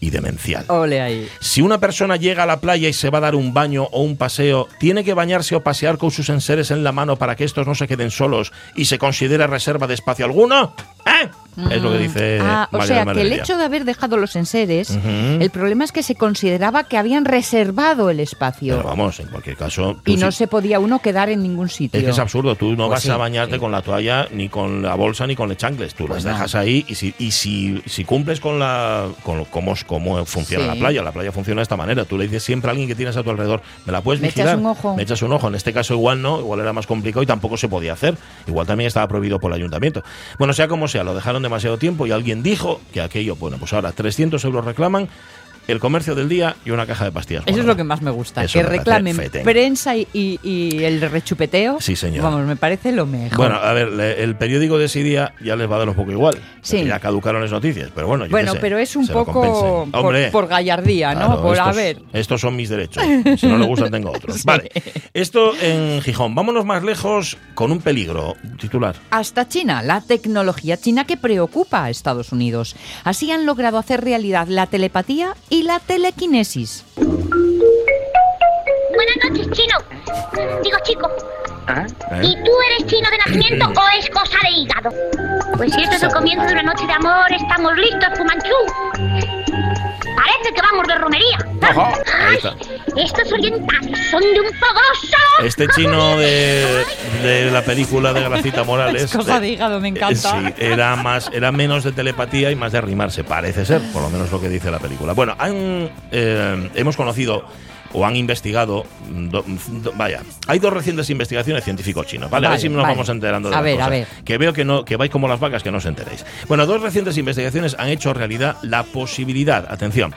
y demencial. Ole ahí. Si una persona llega a la playa y se va a dar un baño o un paseo, ¿tiene que bañarse o pasear con sus enseres en la mano para que estos no se queden solos y se considere reserva de espacio alguno? ¿Eh? Es lo que dice Ah, o sea, que el hecho de haber dejado los enseres, el problema es que se consideraba que habían reservado el espacio Pero vamos, en cualquier caso... y no sí- se podía uno quedar en ningún sitio. Es que es absurdo, tú no Pues vas sí, a bañarte sí. con la toalla, ni con la bolsa, ni con el chancles. Tú Pues las no. dejas ahí y si, y si, si cumples con la con lo- cómo, cómo funciona Sí. la playa, la playa funciona de esta manera. Tú le dices siempre a alguien que tienes a tu alrededor, ¿me la puedes Me echas un ojo. Me echas un ojo. En este caso igual no, igual era más complicado y tampoco se podía hacer. Igual también estaba prohibido por el ayuntamiento. Bueno, sea como sea, lo dejaron demasiado tiempo y alguien dijo que aquello, bueno, pues ahora 300 euros reclaman el comercio del día y una caja de pastillas. Eso es lo que más me gusta, Eso que reclamen prensa y, y- y el rechupeteo. Sí, señor. Vamos, me parece lo mejor. Bueno, a ver, le- el periódico de ese día ya les va a dar un poco igual. Sí. Ya caducaron las noticias, pero bueno, yo Bueno, sé, pero es un poco por, por gallardía, ¿no? claro, por a estos, ver. estos son mis derechos. Si no le gustan, tengo otros. Vale, esto en Gijón. Vámonos más lejos con un peligro. Titular. Hasta China, la tecnología china que preocupa a Estados Unidos. Así han logrado hacer realidad la telepatía y la telequinesis. Buenas noches, chino. Digo, chico. ¿eh? ¿Y tú eres chino de nacimiento o es cosa de hígado? Pues si esto es el comienzo de una noche de amor, estamos listos, Fumanchu. Parece que vamos de romería. Ajá, Ay, estos orientales son de un fogoso. Este chino de, de la película de Gracita Morales. Es cosa eh, de hígado, me encanta. eh, Sí, era más, era menos de telepatía y más de rimarse, parece ser, por lo menos lo que dice la película. Bueno, han, eh, hemos conocido o han investigado, do- do- vaya, hay dos recientes investigaciones científicos chinos, ¿vale? a ver Vale, si nos vale. vamos enterando de A ver, a ver. Que veo que no, que vais como las vacas, que no os enteréis. Bueno, dos recientes investigaciones han hecho realidad la posibilidad, atención,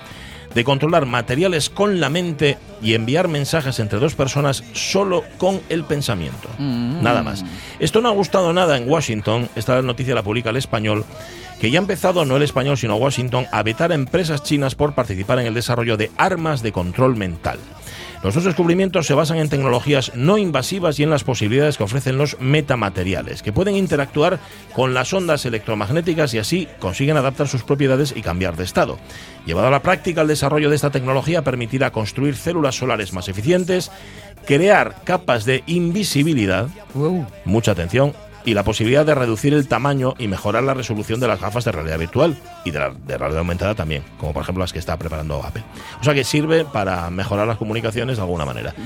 de controlar materiales con la mente y enviar mensajes entre dos personas solo con el pensamiento. Nada más. Esto no ha gustado nada en Washington. Esta noticia la publica el español. Que ya ha empezado, no el español, sino Washington, a vetar a empresas chinas por participar en el desarrollo de armas de control mental. Los dos descubrimientos se basan en tecnologías no invasivas y en las posibilidades que ofrecen los metamateriales, que pueden interactuar con las ondas electromagnéticas y así consiguen adaptar sus propiedades y cambiar de estado. Llevado a la práctica, el desarrollo de esta tecnología permitirá construir células solares más eficientes, crear capas de invisibilidad, mucha atención, y la posibilidad de reducir el tamaño y mejorar la resolución de las gafas de realidad virtual y de, la, de realidad aumentada también, como por ejemplo las que está preparando Apple. O sea que sirve para mejorar las comunicaciones de alguna manera.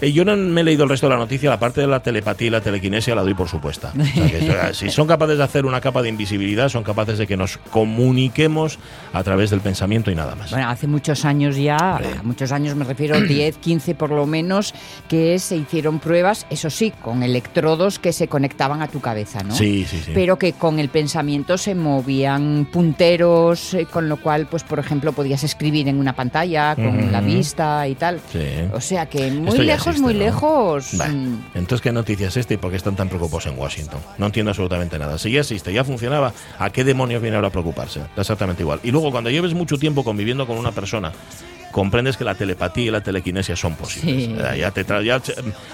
Eh, yo no me he leído el resto de la noticia, la parte de la telepatía y la telequinesia la doy por supuesta. O sea que, si son capaces de hacer una capa de invisibilidad, son capaces de que nos comuniquemos a través del pensamiento y nada más. Bueno, hace muchos años ya, Hombre. muchos años me refiero, 10, 15 por lo menos, que se hicieron pruebas, eso sí, con electrodos que se conectaban a tu cabeza, ¿no? Sí, sí, sí. Pero que con el pensamiento se movían punteros, eh, con lo cual, pues por ejemplo, podías escribir en una pantalla con la vista y tal. Sí. O sea que muy Esto lejos, existe, muy ¿no? lejos. Vale. mm, Entonces, ¿qué noticia es esta y por qué están tan preocupados en Washington? No entiendo absolutamente nada. Si ya existe, ya funcionaba, ¿a qué demonios viene ahora a preocuparse? Exactamente igual. Y luego, cuando lleves mucho tiempo conviviendo con una persona, comprendes que la telepatía y la telequinesia son posibles. Sí. Eh, Ya te ya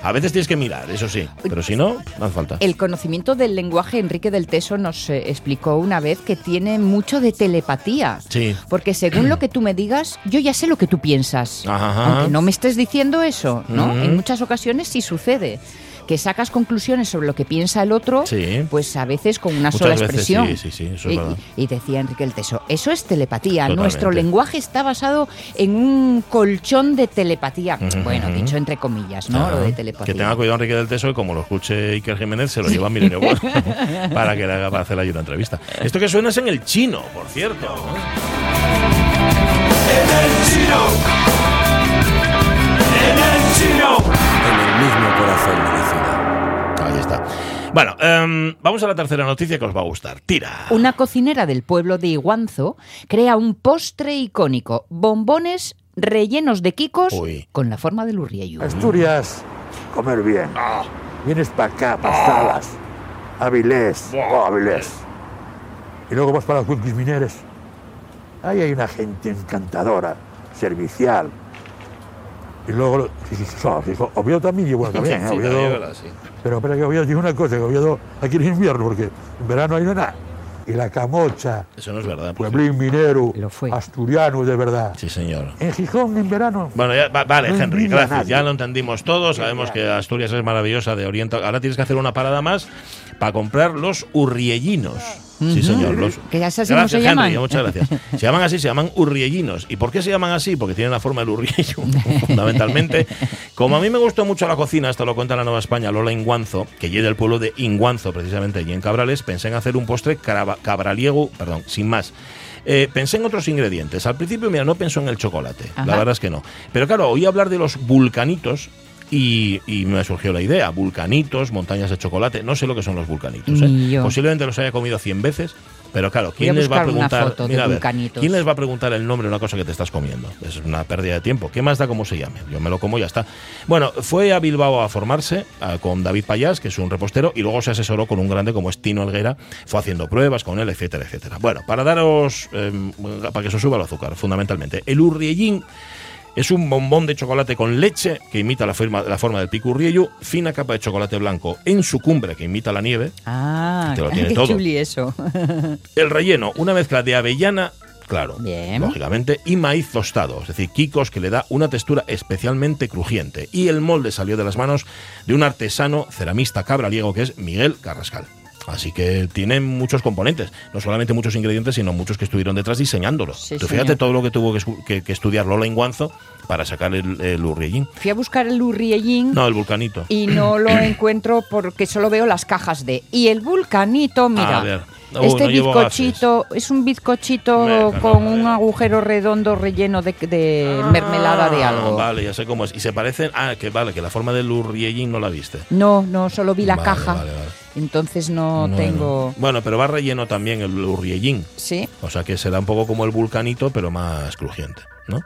a veces tienes que mirar, eso sí, pero si no, no hace falta. El conocimiento del lenguaje, Enrique del Teso nos eh, explicó una vez que tiene mucho de telepatía. Sí. Porque según lo que tú me digas, yo ya sé lo que tú piensas. Ajá. Aunque no me estés diciendo eso, ¿no? Ujú. En muchas ocasiones sí sucede. Que sacas conclusiones sobre lo que piensa el otro, Sí. pues a veces con una Muchas sola veces expresión. sí, sí, sí, eso es y, y decía Enrique el Teso, eso es telepatía. Totalmente. Nuestro lenguaje está basado en un colchón de telepatía. Bueno, dicho entre comillas, ¿no? Lo de telepatía. Que tenga cuidado Enrique del Teso y como lo escuche Iker Jiménez, se lo lleva a Milenio para que le haga para hacerle ahí una entrevista. Esto que suena es en el chino, por cierto. en el mismo corazón de la ciudad. Bueno, em, vamos a la tercera noticia que os va a gustar. Tira. Una cocinera del pueblo de Iguanzo crea un postre icónico, bombones rellenos de quicos Uy. con la forma del urrieyu. Asturias, comer bien. Vienes para acá, para Salas, Avilés, oh, Avilés. Y luego vas para los Wilkis Mineres. Ahí hay una gente encantadora, servicial. Y luego, sí, sí, sí, sí, Oviedo también, y bueno, también, ¿eh? Sí, Oviedo-. Sí. Pero espera que Oviedo tiene una cosa, que Oviedo aquí en invierno, porque en verano hay nada. Y la camocha, Eso no es verdad. pueblín minero, Lo fue. asturiano de verdad. Sí, señor. En Gijón en verano. Bueno, ya, va- vale, No Henry, gracias. Ya lo entendimos todos. Sabemos que Asturias es maravillosa de Oriente. Ahora tienes que hacer una parada más para comprar los urriellinos. Sí, señor. Los... Que ya sabes cómo Gracias, se Henry, llaman. muchas gracias. Se llaman así, se llaman urriellinos. ¿Y por qué se llaman así? Porque tienen la forma del urriello, fundamentalmente. Como a mí me gustó mucho la cocina, esto lo cuenta la Nueva España, Lola Inguanzo, que llega del pueblo de Inguanzo, precisamente allí en Cabrales, pensé en hacer un postre cabraliego, perdón, sin más. Eh, pensé en otros ingredientes. Al principio, mira, no pensó en el chocolate. La verdad es que no. Pero claro, oí hablar de los vulcanitos y, y me surgió la idea. Vulcanitos, montañas de chocolate. No sé lo que son los vulcanitos. ¿eh? Posiblemente los haya comido 100 veces. Pero claro, ¿quién les va a preguntar? Mira, a ver. ¿Quién les va a preguntar el nombre de una cosa que te estás comiendo? Es una pérdida de tiempo. ¿Qué más da cómo se llame? Yo me lo como y ya está. Bueno, fue a Bilbao a formarse con David Payás, que es un repostero, y luego se asesoró con un grande como es Tino Helguera. Fue haciendo pruebas con él, etcétera, etcétera. Bueno, para daros, eh, para que se os suba el azúcar, fundamentalmente. El urriellín es un bombón de chocolate con leche que imita la forma, la forma del picurriello, fina capa de chocolate blanco en su cumbre que imita la nieve, Ah, Te lo tiene qué todo. chuli eso. el relleno, una mezcla de avellana, claro, Bien. lógicamente, y maíz tostado, es decir, quicos que le da una textura especialmente crujiente. Y el molde salió de las manos de un artesano ceramista cabraliego que es Miguel Carrascal. Así que tiene muchos componentes, no solamente muchos ingredientes, sino muchos que estuvieron detrás diseñándolo. Sí, Tú fíjate todo lo que tuvo que- que estudiar Lola Inguanzo para sacar el, el Urriellín. Fui a buscar el Urriellín No, el vulcanito. y no lo encuentro porque solo veo las cajas de. Y el vulcanito, mira. A ver. Uh, este no bizcochito es un bizcochito con un agujero redondo relleno de, de mermelada de Ah, algo. Vale, ya sé cómo es. Y se parecen. Ah, que vale, que la forma del Urriellín no la viste. No, no, solo vi la Vale, caja. vale, vale. Entonces no Bueno. tengo. Bueno, pero va relleno también el Urriellín. Sí, O sea que será un poco como el vulcanito, pero más crujiente, ¿no?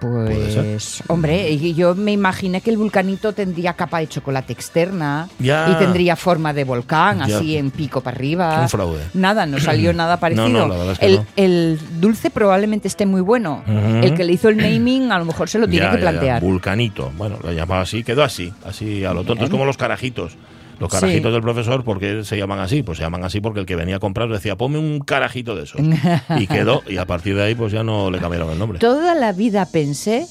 Pues. Hombre, yo me imaginé que el vulcanito tendría capa de chocolate externa Ya. y tendría forma de volcán, Ya. así en pico para arriba. Un fraude. Nada, no salió nada parecido. No, no, la verdad es que el, no. el dulce probablemente esté muy bueno. El que le hizo el naming a lo mejor se lo tiene Ya, que plantear. Vulcanito. Bueno, lo llamaba así, quedó así, así a lo tonto. Es como los carajitos. Los Sí. carajitos del profesor, ¿por qué se llaman así? Pues se llaman así porque el que venía a comprar decía, ponme un carajito de esos. y quedó, y a partir de ahí pues ya no le cambiaron el nombre. Toda la vida pensé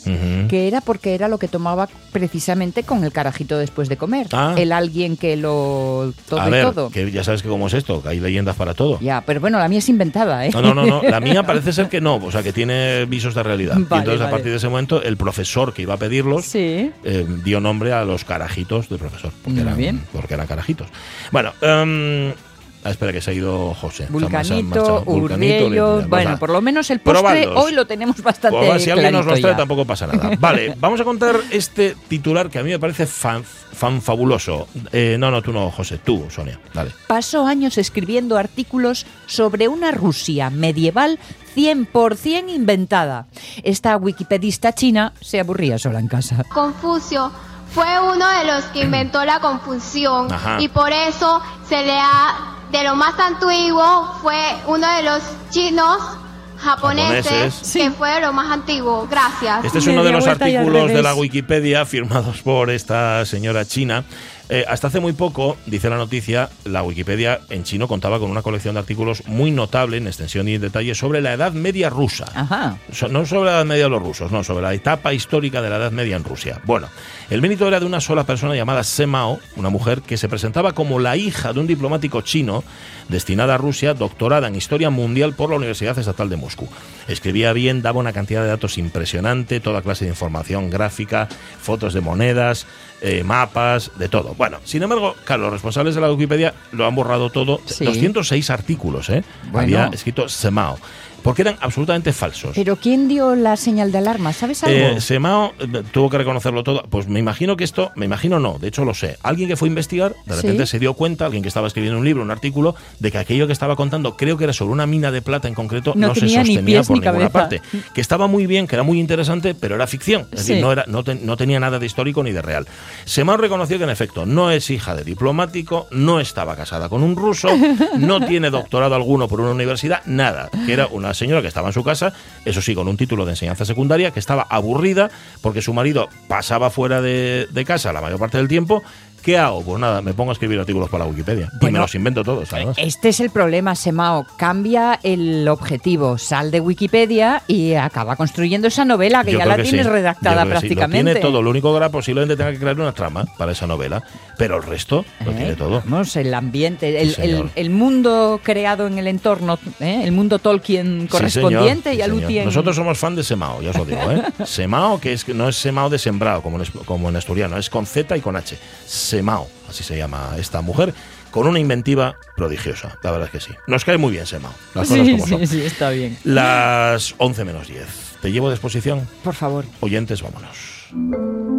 que era porque era lo que tomaba precisamente con el carajito después de comer. Ah. El alguien que lo todo a y ver, todo. que ya sabes que cómo es esto, que hay leyendas para todo. Ya, pero bueno, la mía es inventada, ¿eh? No, no, no, no. La mía parece ser que no, o sea, que tiene visos de realidad. y Vale, entonces, a partir de ese momento, el profesor que iba a pedirlos Sí. eh, dio nombre a los carajitos del profesor. Porque, Muy eran, bien. porque eran carajitos. Bueno, em, ah, espera, que se ha ido José. Vulcanito, le- Bueno, por lo menos el postre hoy lo tenemos bastante Pues, si alguien nos clarito trae tampoco pasa nada. Vale, vamos a contar este titular que a mí me parece fan, fan fabuloso. Eh, no, no, tú no, José, tú, Sonia. Dale. Pasó años escribiendo artículos sobre una Rusia medieval 100% inventada. Esta wikipedista china se aburría sola en casa. Confucio fue uno de los que inventó la confusión Ajá. y por eso se le ha, de lo más antiguo, fue uno de los chinos japoneses, Japoneses. que fue de lo más antiguo. Gracias. Este es uno de los artículos de la Wikipedia firmados por esta señora china. Eh, hasta hace muy poco, dice la noticia, la Wikipedia en chino contaba con una colección de artículos muy notable en extensión y en detalle sobre la Edad Media rusa. Ajá. So- no sobre la Edad Media de los rusos, no, sobre la etapa histórica de la Edad Media en Rusia. Bueno, el mérito era de una sola persona llamada Semao, una mujer que se presentaba como la hija de un diplomático chino destinada a Rusia, doctorada en Historia Mundial por la Universidad Estatal de Moscú. Escribía bien, daba una cantidad de datos impresionante, toda clase de información gráfica, fotos de monedas, eh, mapas, de todo. Bueno, sin embargo, claro, los responsables de la Wikipedia lo han borrado todo. Sí. 206 artículos, ¿eh? Bueno. Había escrito Semao, porque eran absolutamente falsos. Pero ¿quién dio la señal de alarma? ¿Sabes algo? Eh, Semao eh, tuvo que reconocerlo todo. Pues me imagino que esto, me imagino no, de hecho lo sé. Alguien que fue a investigar, de Sí. repente se dio cuenta, alguien que estaba escribiendo un libro, un artículo, de que aquello que estaba contando, creo que era sobre una mina de plata en concreto, No no, se tenía ni sostenía pies por ni ninguna cabeza. parte. Que estaba muy bien, que era muy interesante, pero era ficción. Es Sí. decir, no, era, no, te- no tenía nada de histórico ni de real. Semao reconoció que en efecto no es hija de diplomático, no estaba casada con un ruso, no tiene doctorado alguno por una universidad, nada. Que era una señora que estaba en su casa, eso sí, con un título de enseñanza secundaria, que estaba aburrida porque su marido pasaba fuera de, casa la mayor parte del tiempo. ¿Qué hago? Pues nada, me pongo a escribir artículos para la Wikipedia. y me los invento todos, además. Este es el problema, Semao. Cambia el objetivo, sal de Wikipedia y acaba construyendo esa novela que Yo ya la que tienes sí. redactada Yo que sí. prácticamente. Lo tiene todo. Lo único que ahora posiblemente tenga que crear una trama para esa novela. Pero el resto lo ¿Eh? tiene todo. Vamos, el ambiente, el, Sí, señor. el- el mundo creado en el entorno, ¿eh? el mundo Tolkien correspondiente señor. y a Sí, señor. Lutien. Nosotros somos fan de Semao, ya os lo digo. ¿eh? Semao, que es, no es Semao de sembrado, como en, como en asturiano, es con Z y con H. Semao, así se llama esta mujer, con una inventiva prodigiosa. La verdad es que sí. Nos cae muy bien Semao, las cosas sí, como son. sí, sí, está bien. Las 11 menos 10. ¿Te llevo de exposición? Por favor. Oyentes, vámonos.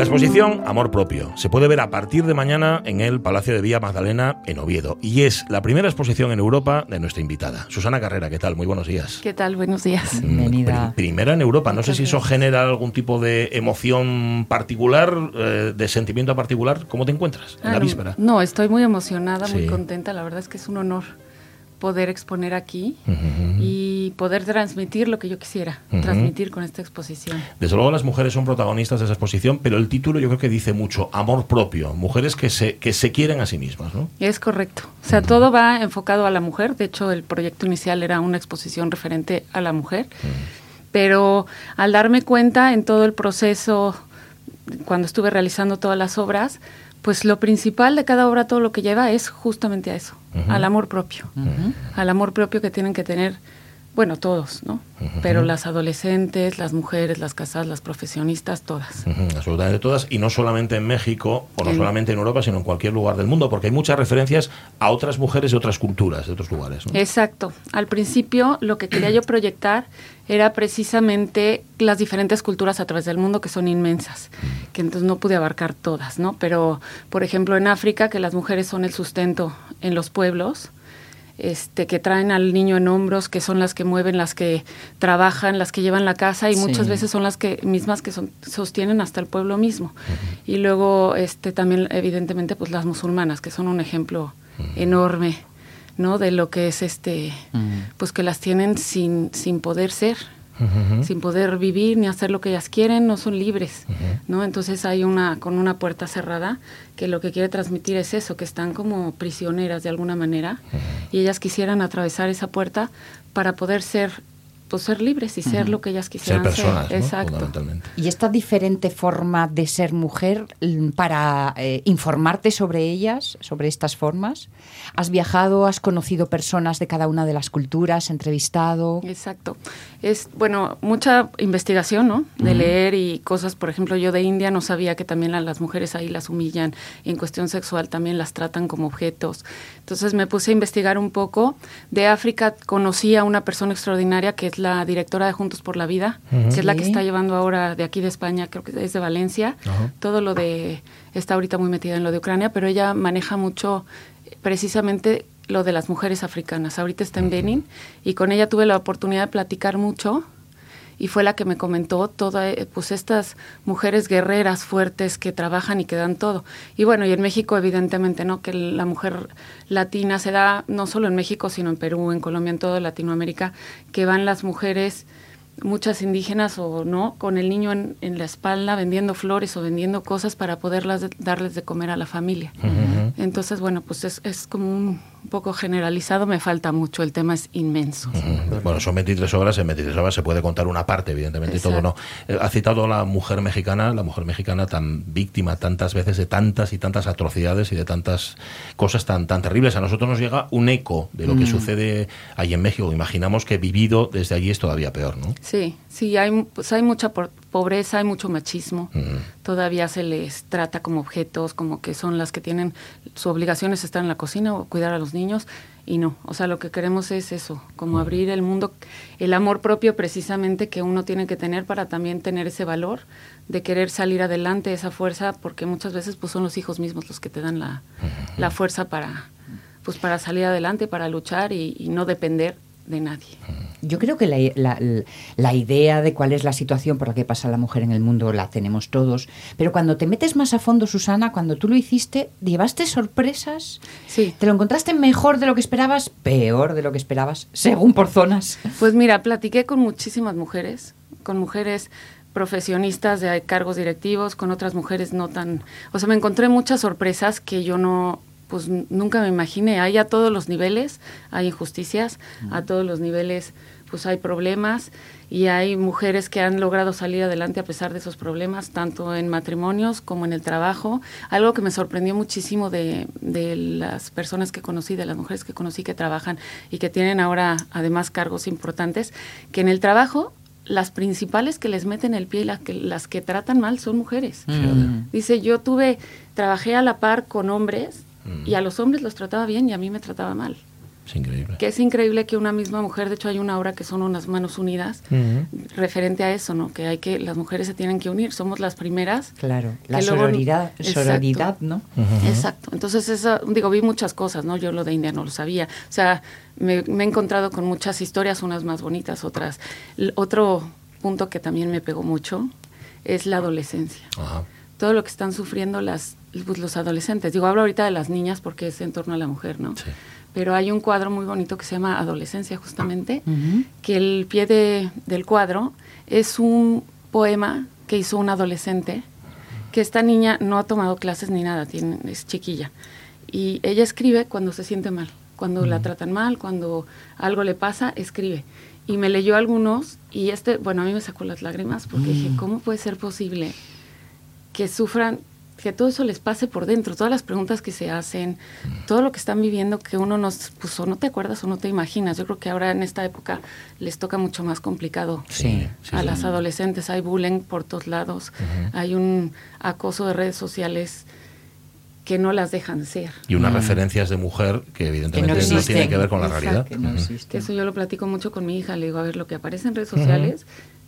La exposición Amor Propio se puede ver a partir de mañana en el Palacio de Villa Magdalena en Oviedo y es la primera exposición en Europa de nuestra invitada. Susana Carrera, ¿qué tal? Muy buenos días. ¿Qué tal? Buenos días. Bienvenida. Pri- primera en Europa. No sé si eso genera algún tipo de emoción particular, eh, de sentimiento particular. ¿Cómo te encuentras en la Ah, víspera? No, estoy muy emocionada, muy Sí. contenta. La verdad es que es un honor poder exponer aquí y poder transmitir lo que yo quisiera transmitir con esta exposición. Desde luego las mujeres son protagonistas de esa exposición, pero el título yo creo que dice mucho, amor propio, mujeres que se, que se quieren a sí mismas, ¿no? Es correcto. O sea, todo va enfocado a la mujer. De hecho, el proyecto inicial era una exposición referente a la mujer. Pero al darme cuenta en todo el proceso, cuando estuve realizando todas las obras, pues lo principal de cada obra, todo lo que lleva es justamente a eso, al amor propio, al amor propio que tienen que tener, bueno, todos, ¿no? Pero las adolescentes, las mujeres, las casadas, las profesionistas, todas. Absolutamente todas, y no solamente en México, o no En- solamente en Europa, sino en cualquier lugar del mundo, porque hay muchas referencias a otras mujeres de otras culturas, de otros lugares. ¿no? Exacto. Al principio lo que quería yo proyectar era precisamente las diferentes culturas a través del mundo que son inmensas, que entonces no pude abarcar todas, ¿no? Pero, por ejemplo, en África, que las mujeres son el sustento en los pueblos, este, que traen al niño en hombros, que son las que mueven, las que trabajan, las que llevan la casa y Sí. muchas veces son las que mismas que son, sostienen hasta el pueblo mismo. Y luego este, también, evidentemente, pues las musulmanas, que son un ejemplo enorme, ¿no? De lo que es este, pues que las tienen sin, sin poder ser, Sin poder vivir ni hacer lo que ellas quieren, no son libres, ¿no? Entonces hay una con una puerta cerrada que lo que quiere transmitir es eso, que están como prisioneras de alguna manera y ellas quisieran atravesar esa puerta para poder ser pues ser libres y ser Ujú. lo que ellas Ser quisieran personas, ¿no? Exacto. fundamentalmente. Y esta diferente forma de ser mujer, mm, para eh, informarte sobre ellas, sobre estas formas, has viajado, has conocido personas de cada una de las culturas, entrevistado. Exacto. Es, bueno, mucha investigación, ¿no? De leer y cosas, por ejemplo, yo de India no sabía que también a las mujeres ahí las humillan, en cuestión sexual también las tratan como objetos. Entonces me puse a investigar un poco. De África conocí a una persona extraordinaria que es la directora de Juntos por la Vida, que es la que está llevando ahora de aquí de España, creo que es de Valencia, todo lo de, está ahorita muy metida en lo de Ucrania, pero ella maneja mucho precisamente lo de las mujeres africanas. Ahorita está en Benin y con ella tuve la oportunidad de platicar mucho y fue la que me comentó todas pues estas mujeres guerreras fuertes que trabajan y que dan todo. Y bueno, y en México evidentemente, ¿no? Que la mujer latina se da no solo en México, sino en Perú, en Colombia, en toda Latinoamérica, que van las mujeres muchas indígenas o no, con el niño en, en la espalda vendiendo flores o vendiendo cosas para poderlas de- darles de comer a la familia. Entonces, bueno, pues es, es como un poco generalizado, me falta mucho, el tema es inmenso. Bueno, son 23 horas, en 23 horas se puede contar una parte, evidentemente, y todo no. Eh, Ha citado a la mujer mexicana, la mujer mexicana tan víctima tantas veces de tantas y tantas atrocidades y de tantas cosas tan, tan terribles. A nosotros nos llega un eco de lo que Mm. sucede ahí en México. Imaginamos que vivido desde allí es todavía peor, ¿no? Sí, sí, hay, pues hay mucha por- pobreza, hay mucho machismo. Todavía se les trata como objetos, como que son las que tienen su obligación es estar en la cocina o cuidar a los niños. Y no, o sea, lo que queremos es eso, como abrir el mundo, el amor propio precisamente que uno tiene que tener para también tener ese valor de querer salir adelante, esa fuerza, porque muchas veces pues son los hijos mismos los que te dan la, la fuerza para, pues para salir adelante, para luchar y, y no depender de nadie. Yo creo que la, la- la idea de cuál es la situación por la que pasa la mujer en el mundo la tenemos todos, pero cuando te metes más a fondo, Susana, cuando tú lo hiciste, llevaste sorpresas, sí. te lo encontraste mejor de lo que esperabas, peor de lo que esperabas, según por zonas. Pues mira, platiqué con muchísimas mujeres, con mujeres profesionistas de cargos directivos, con otras mujeres no tan... O sea, me encontré muchas sorpresas que yo no, pues nunca me imaginé. Hay a todos los niveles, hay injusticias, a todos los niveles pues hay problemas y hay mujeres que han logrado salir adelante a pesar de esos problemas, tanto en matrimonios como en el trabajo. Algo que me sorprendió muchísimo de, de las personas que conocí, de las mujeres que conocí que trabajan y que tienen ahora además cargos importantes, que en el trabajo las principales que les meten el pie y las que, las que tratan mal son mujeres. Mm. Dice, yo tuve, trabajé a la par con hombres y a los hombres los trataba bien y a mí me trataba mal. Es increíble. Que es increíble que una misma mujer, de hecho hay una obra que son unas manos unidas, referente a eso, ¿no? Que hay que, las mujeres se tienen que unir, somos las primeras. Claro, la que luego- sororidad, Exacto. sororidad, ¿no? Exacto. Entonces, eso, digo, vi muchas cosas, ¿no? Yo lo de India no lo sabía. O sea, me, me he encontrado con muchas historias, unas más bonitas, otras. L- otro punto que también me pegó mucho es la adolescencia. Todo lo que están sufriendo las, pues, los adolescentes. Digo, hablo ahorita de las niñas porque es en torno a la mujer, ¿no? Pero hay un cuadro muy bonito que se llama Adolescencia, justamente, que el pie de- del cuadro es un poema que hizo un adolescente, que esta niña no ha tomado clases ni nada, tiene, es chiquilla. Y ella escribe cuando se siente mal, cuando la tratan mal, cuando algo le pasa, escribe. y me leyó algunos y este, bueno, a mí me sacó las lágrimas porque dije, ¿cómo puede ser posible que sufran, que todo eso les pase por dentro, todas las preguntas que se hacen, todo lo que están viviendo que uno no, pues, o no te acuerdas o no te imaginas. Yo creo que ahora en esta época les toca mucho más complicado Sí. a sí. las adolescentes. Hay bullying por todos lados, hay un acoso de redes sociales que no las dejan ser. Y unas referencias de mujer que evidentemente no, existen. tienen que ver con la Exacto. realidad. Que no existe. Que eso yo lo platico mucho con mi hija. Le digo, a ver, lo que aparece en redes sociales,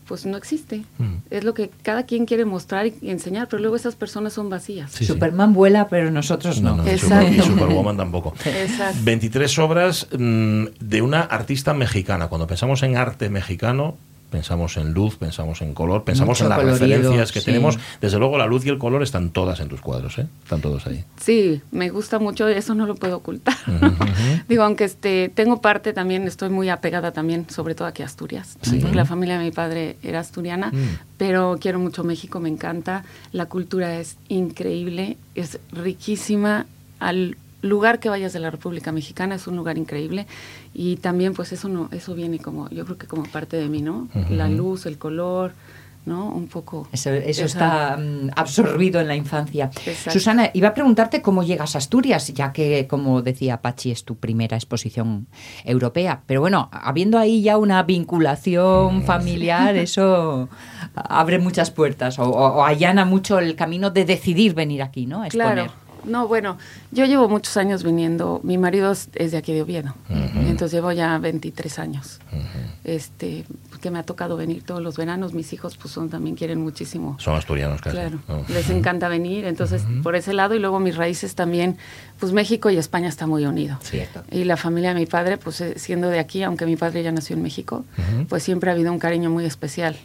pues no existe. Es lo que cada quien quiere mostrar y enseñar, pero luego esas personas son vacías. Sí, sí. Superman vuela, pero nosotros no. No, no, y Exacto. Y Superwoman tampoco. Exacto. 23 obras mm, de una artista mexicana. Cuando pensamos en arte mexicano, pensamos en luz, pensamos en color, pensamos Mucho en las colorido, referencias que sí. tenemos. Desde luego, la luz y el color están todas en tus cuadros, ¿eh? Están todos ahí. Sí, me gusta mucho, eso no lo puedo ocultar. Digo, aunque este, tengo parte también, estoy muy apegada también, sobre todo aquí a Asturias. Sí. porque La familia de mi padre era asturiana, Mm. pero quiero mucho México, me encanta. La cultura es increíble, es riquísima. Al lugar que vayas de la República Mexicana es un lugar increíble y también pues eso no eso viene como yo creo que como parte de mí, ¿no? La luz, el color, ¿no? Un poco. Eso, eso esa- está mm, absorbido en la infancia. Exacto. Susana, iba a preguntarte cómo llegas a Asturias, ya que, como decía Pachi, es tu primera exposición europea. Pero bueno, habiendo ahí ya una vinculación familiar, eso abre muchas puertas o, o- o allana mucho el camino de decidir venir aquí, ¿no? A exponer. Claro. No, bueno, yo llevo muchos años viniendo. Mi marido es, de aquí de Oviedo. Entonces llevo ya 23 años. Este, que me ha tocado venir todos los veranos. Mis hijos pues son también quieren muchísimo. Son asturianos casi. Claro, ¿no? les encanta venir, entonces por ese lado y luego mis raíces también, pues México y España está muy unido. Cierto. Y la familia de mi padre, pues eh, siendo de aquí, aunque mi padre ya nació en México, pues siempre ha habido un cariño muy especial,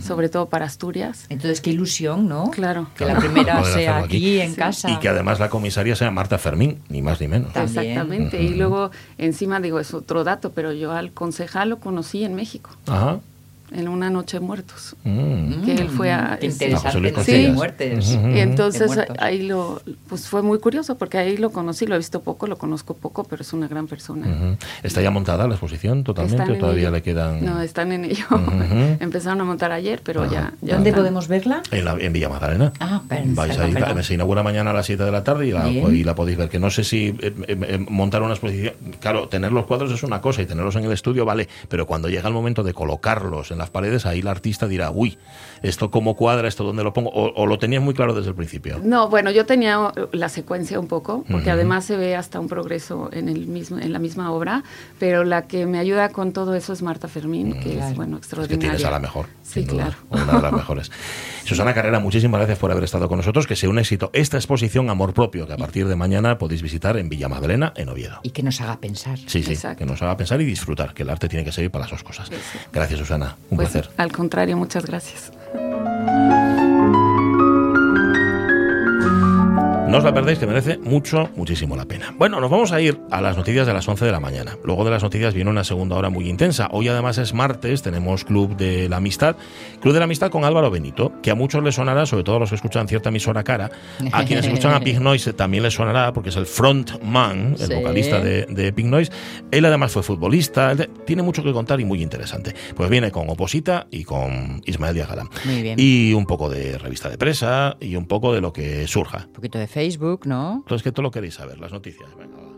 sobre todo para Asturias. Entonces, qué ilusión, ¿no? Claro. Que la primera sea hacerlo aquí, en Sí. casa. Y que además la comisaria sea Marta Fermín, ni más ni menos. También. Exactamente. Y luego encima digo, es otro dato, pero yo al concejal lo conocí en México, Ajá. En una noche de muertos. Mm. que él fue a... Qué este, interesante, de muertes. Y entonces ahí lo, pues fue muy curioso porque ahí lo conocí, lo he visto poco, lo conozco poco, pero es una gran persona. Ujú. ¿Está ya montada la exposición totalmente o todavía ello. le quedan...? No, están en ello. Ujú. Empezaron a montar ayer, pero ya, ya ¿Dónde están. podemos verla? En, la- en Villa Magdalena. Ah, perdón, Vais ahí, perdón. se inaugura mañana a las 7 de la tarde y la, y la podéis ver. Que no sé si eh, eh, eh, montar una exposición. Claro, tener los cuadros es una cosa y tenerlos en el estudio vale, pero cuando llega el momento de colocarlos en las paredes, ahí el artista dirá, uy, esto cómo cuadra, esto dónde lo pongo, o, o lo tenías muy claro desde el principio. No, bueno, yo tenía uh, la secuencia un poco, porque Ujú. además se ve hasta un progreso en el mismo, en la misma obra, pero la que me ayuda con todo eso es Marta Fermín, que Claro. es bueno Es que extraordinaria. tienes a la mejor. Sí, sin duda, claro. Una de las mejores. Susana Carrera, muchísimas gracias por haber estado con nosotros. Que sea un éxito esta exposición Amor Propio, que a partir de mañana podéis visitar en Villa Magdalena, en Oviedo. Y que nos haga pensar. Sí, sí, Exacto. que nos haga pensar y disfrutar, que el arte tiene que servir para las dos cosas. Sí, sí. Gracias, Susana. Un Pues, placer. Al contrario, muchas gracias. No os la perdéis, que merece mucho, muchísimo la pena. Bueno, nos vamos a ir a las noticias de las 11 de la mañana. Luego de las noticias viene una segunda hora muy intensa. Hoy además es martes, tenemos Club de la Amistad. Club de la Amistad con Álvaro Benito, que a muchos les sonará, sobre todo a los que escuchan cierta emisora cara. A quienes escuchan a Pig Noise también les sonará, porque es el frontman, el Sí. vocalista de, de Pig Noise. Él además fue futbolista, tiene mucho que contar y muy interesante. Pues viene con Oposita y con Ismael Díaz Galán. Muy bien. Y un poco de revista de presa y un poco de lo que surja. Un poquito de Facebook, ¿no? Entonces, que todo lo queréis saber, las noticias. Venga, va.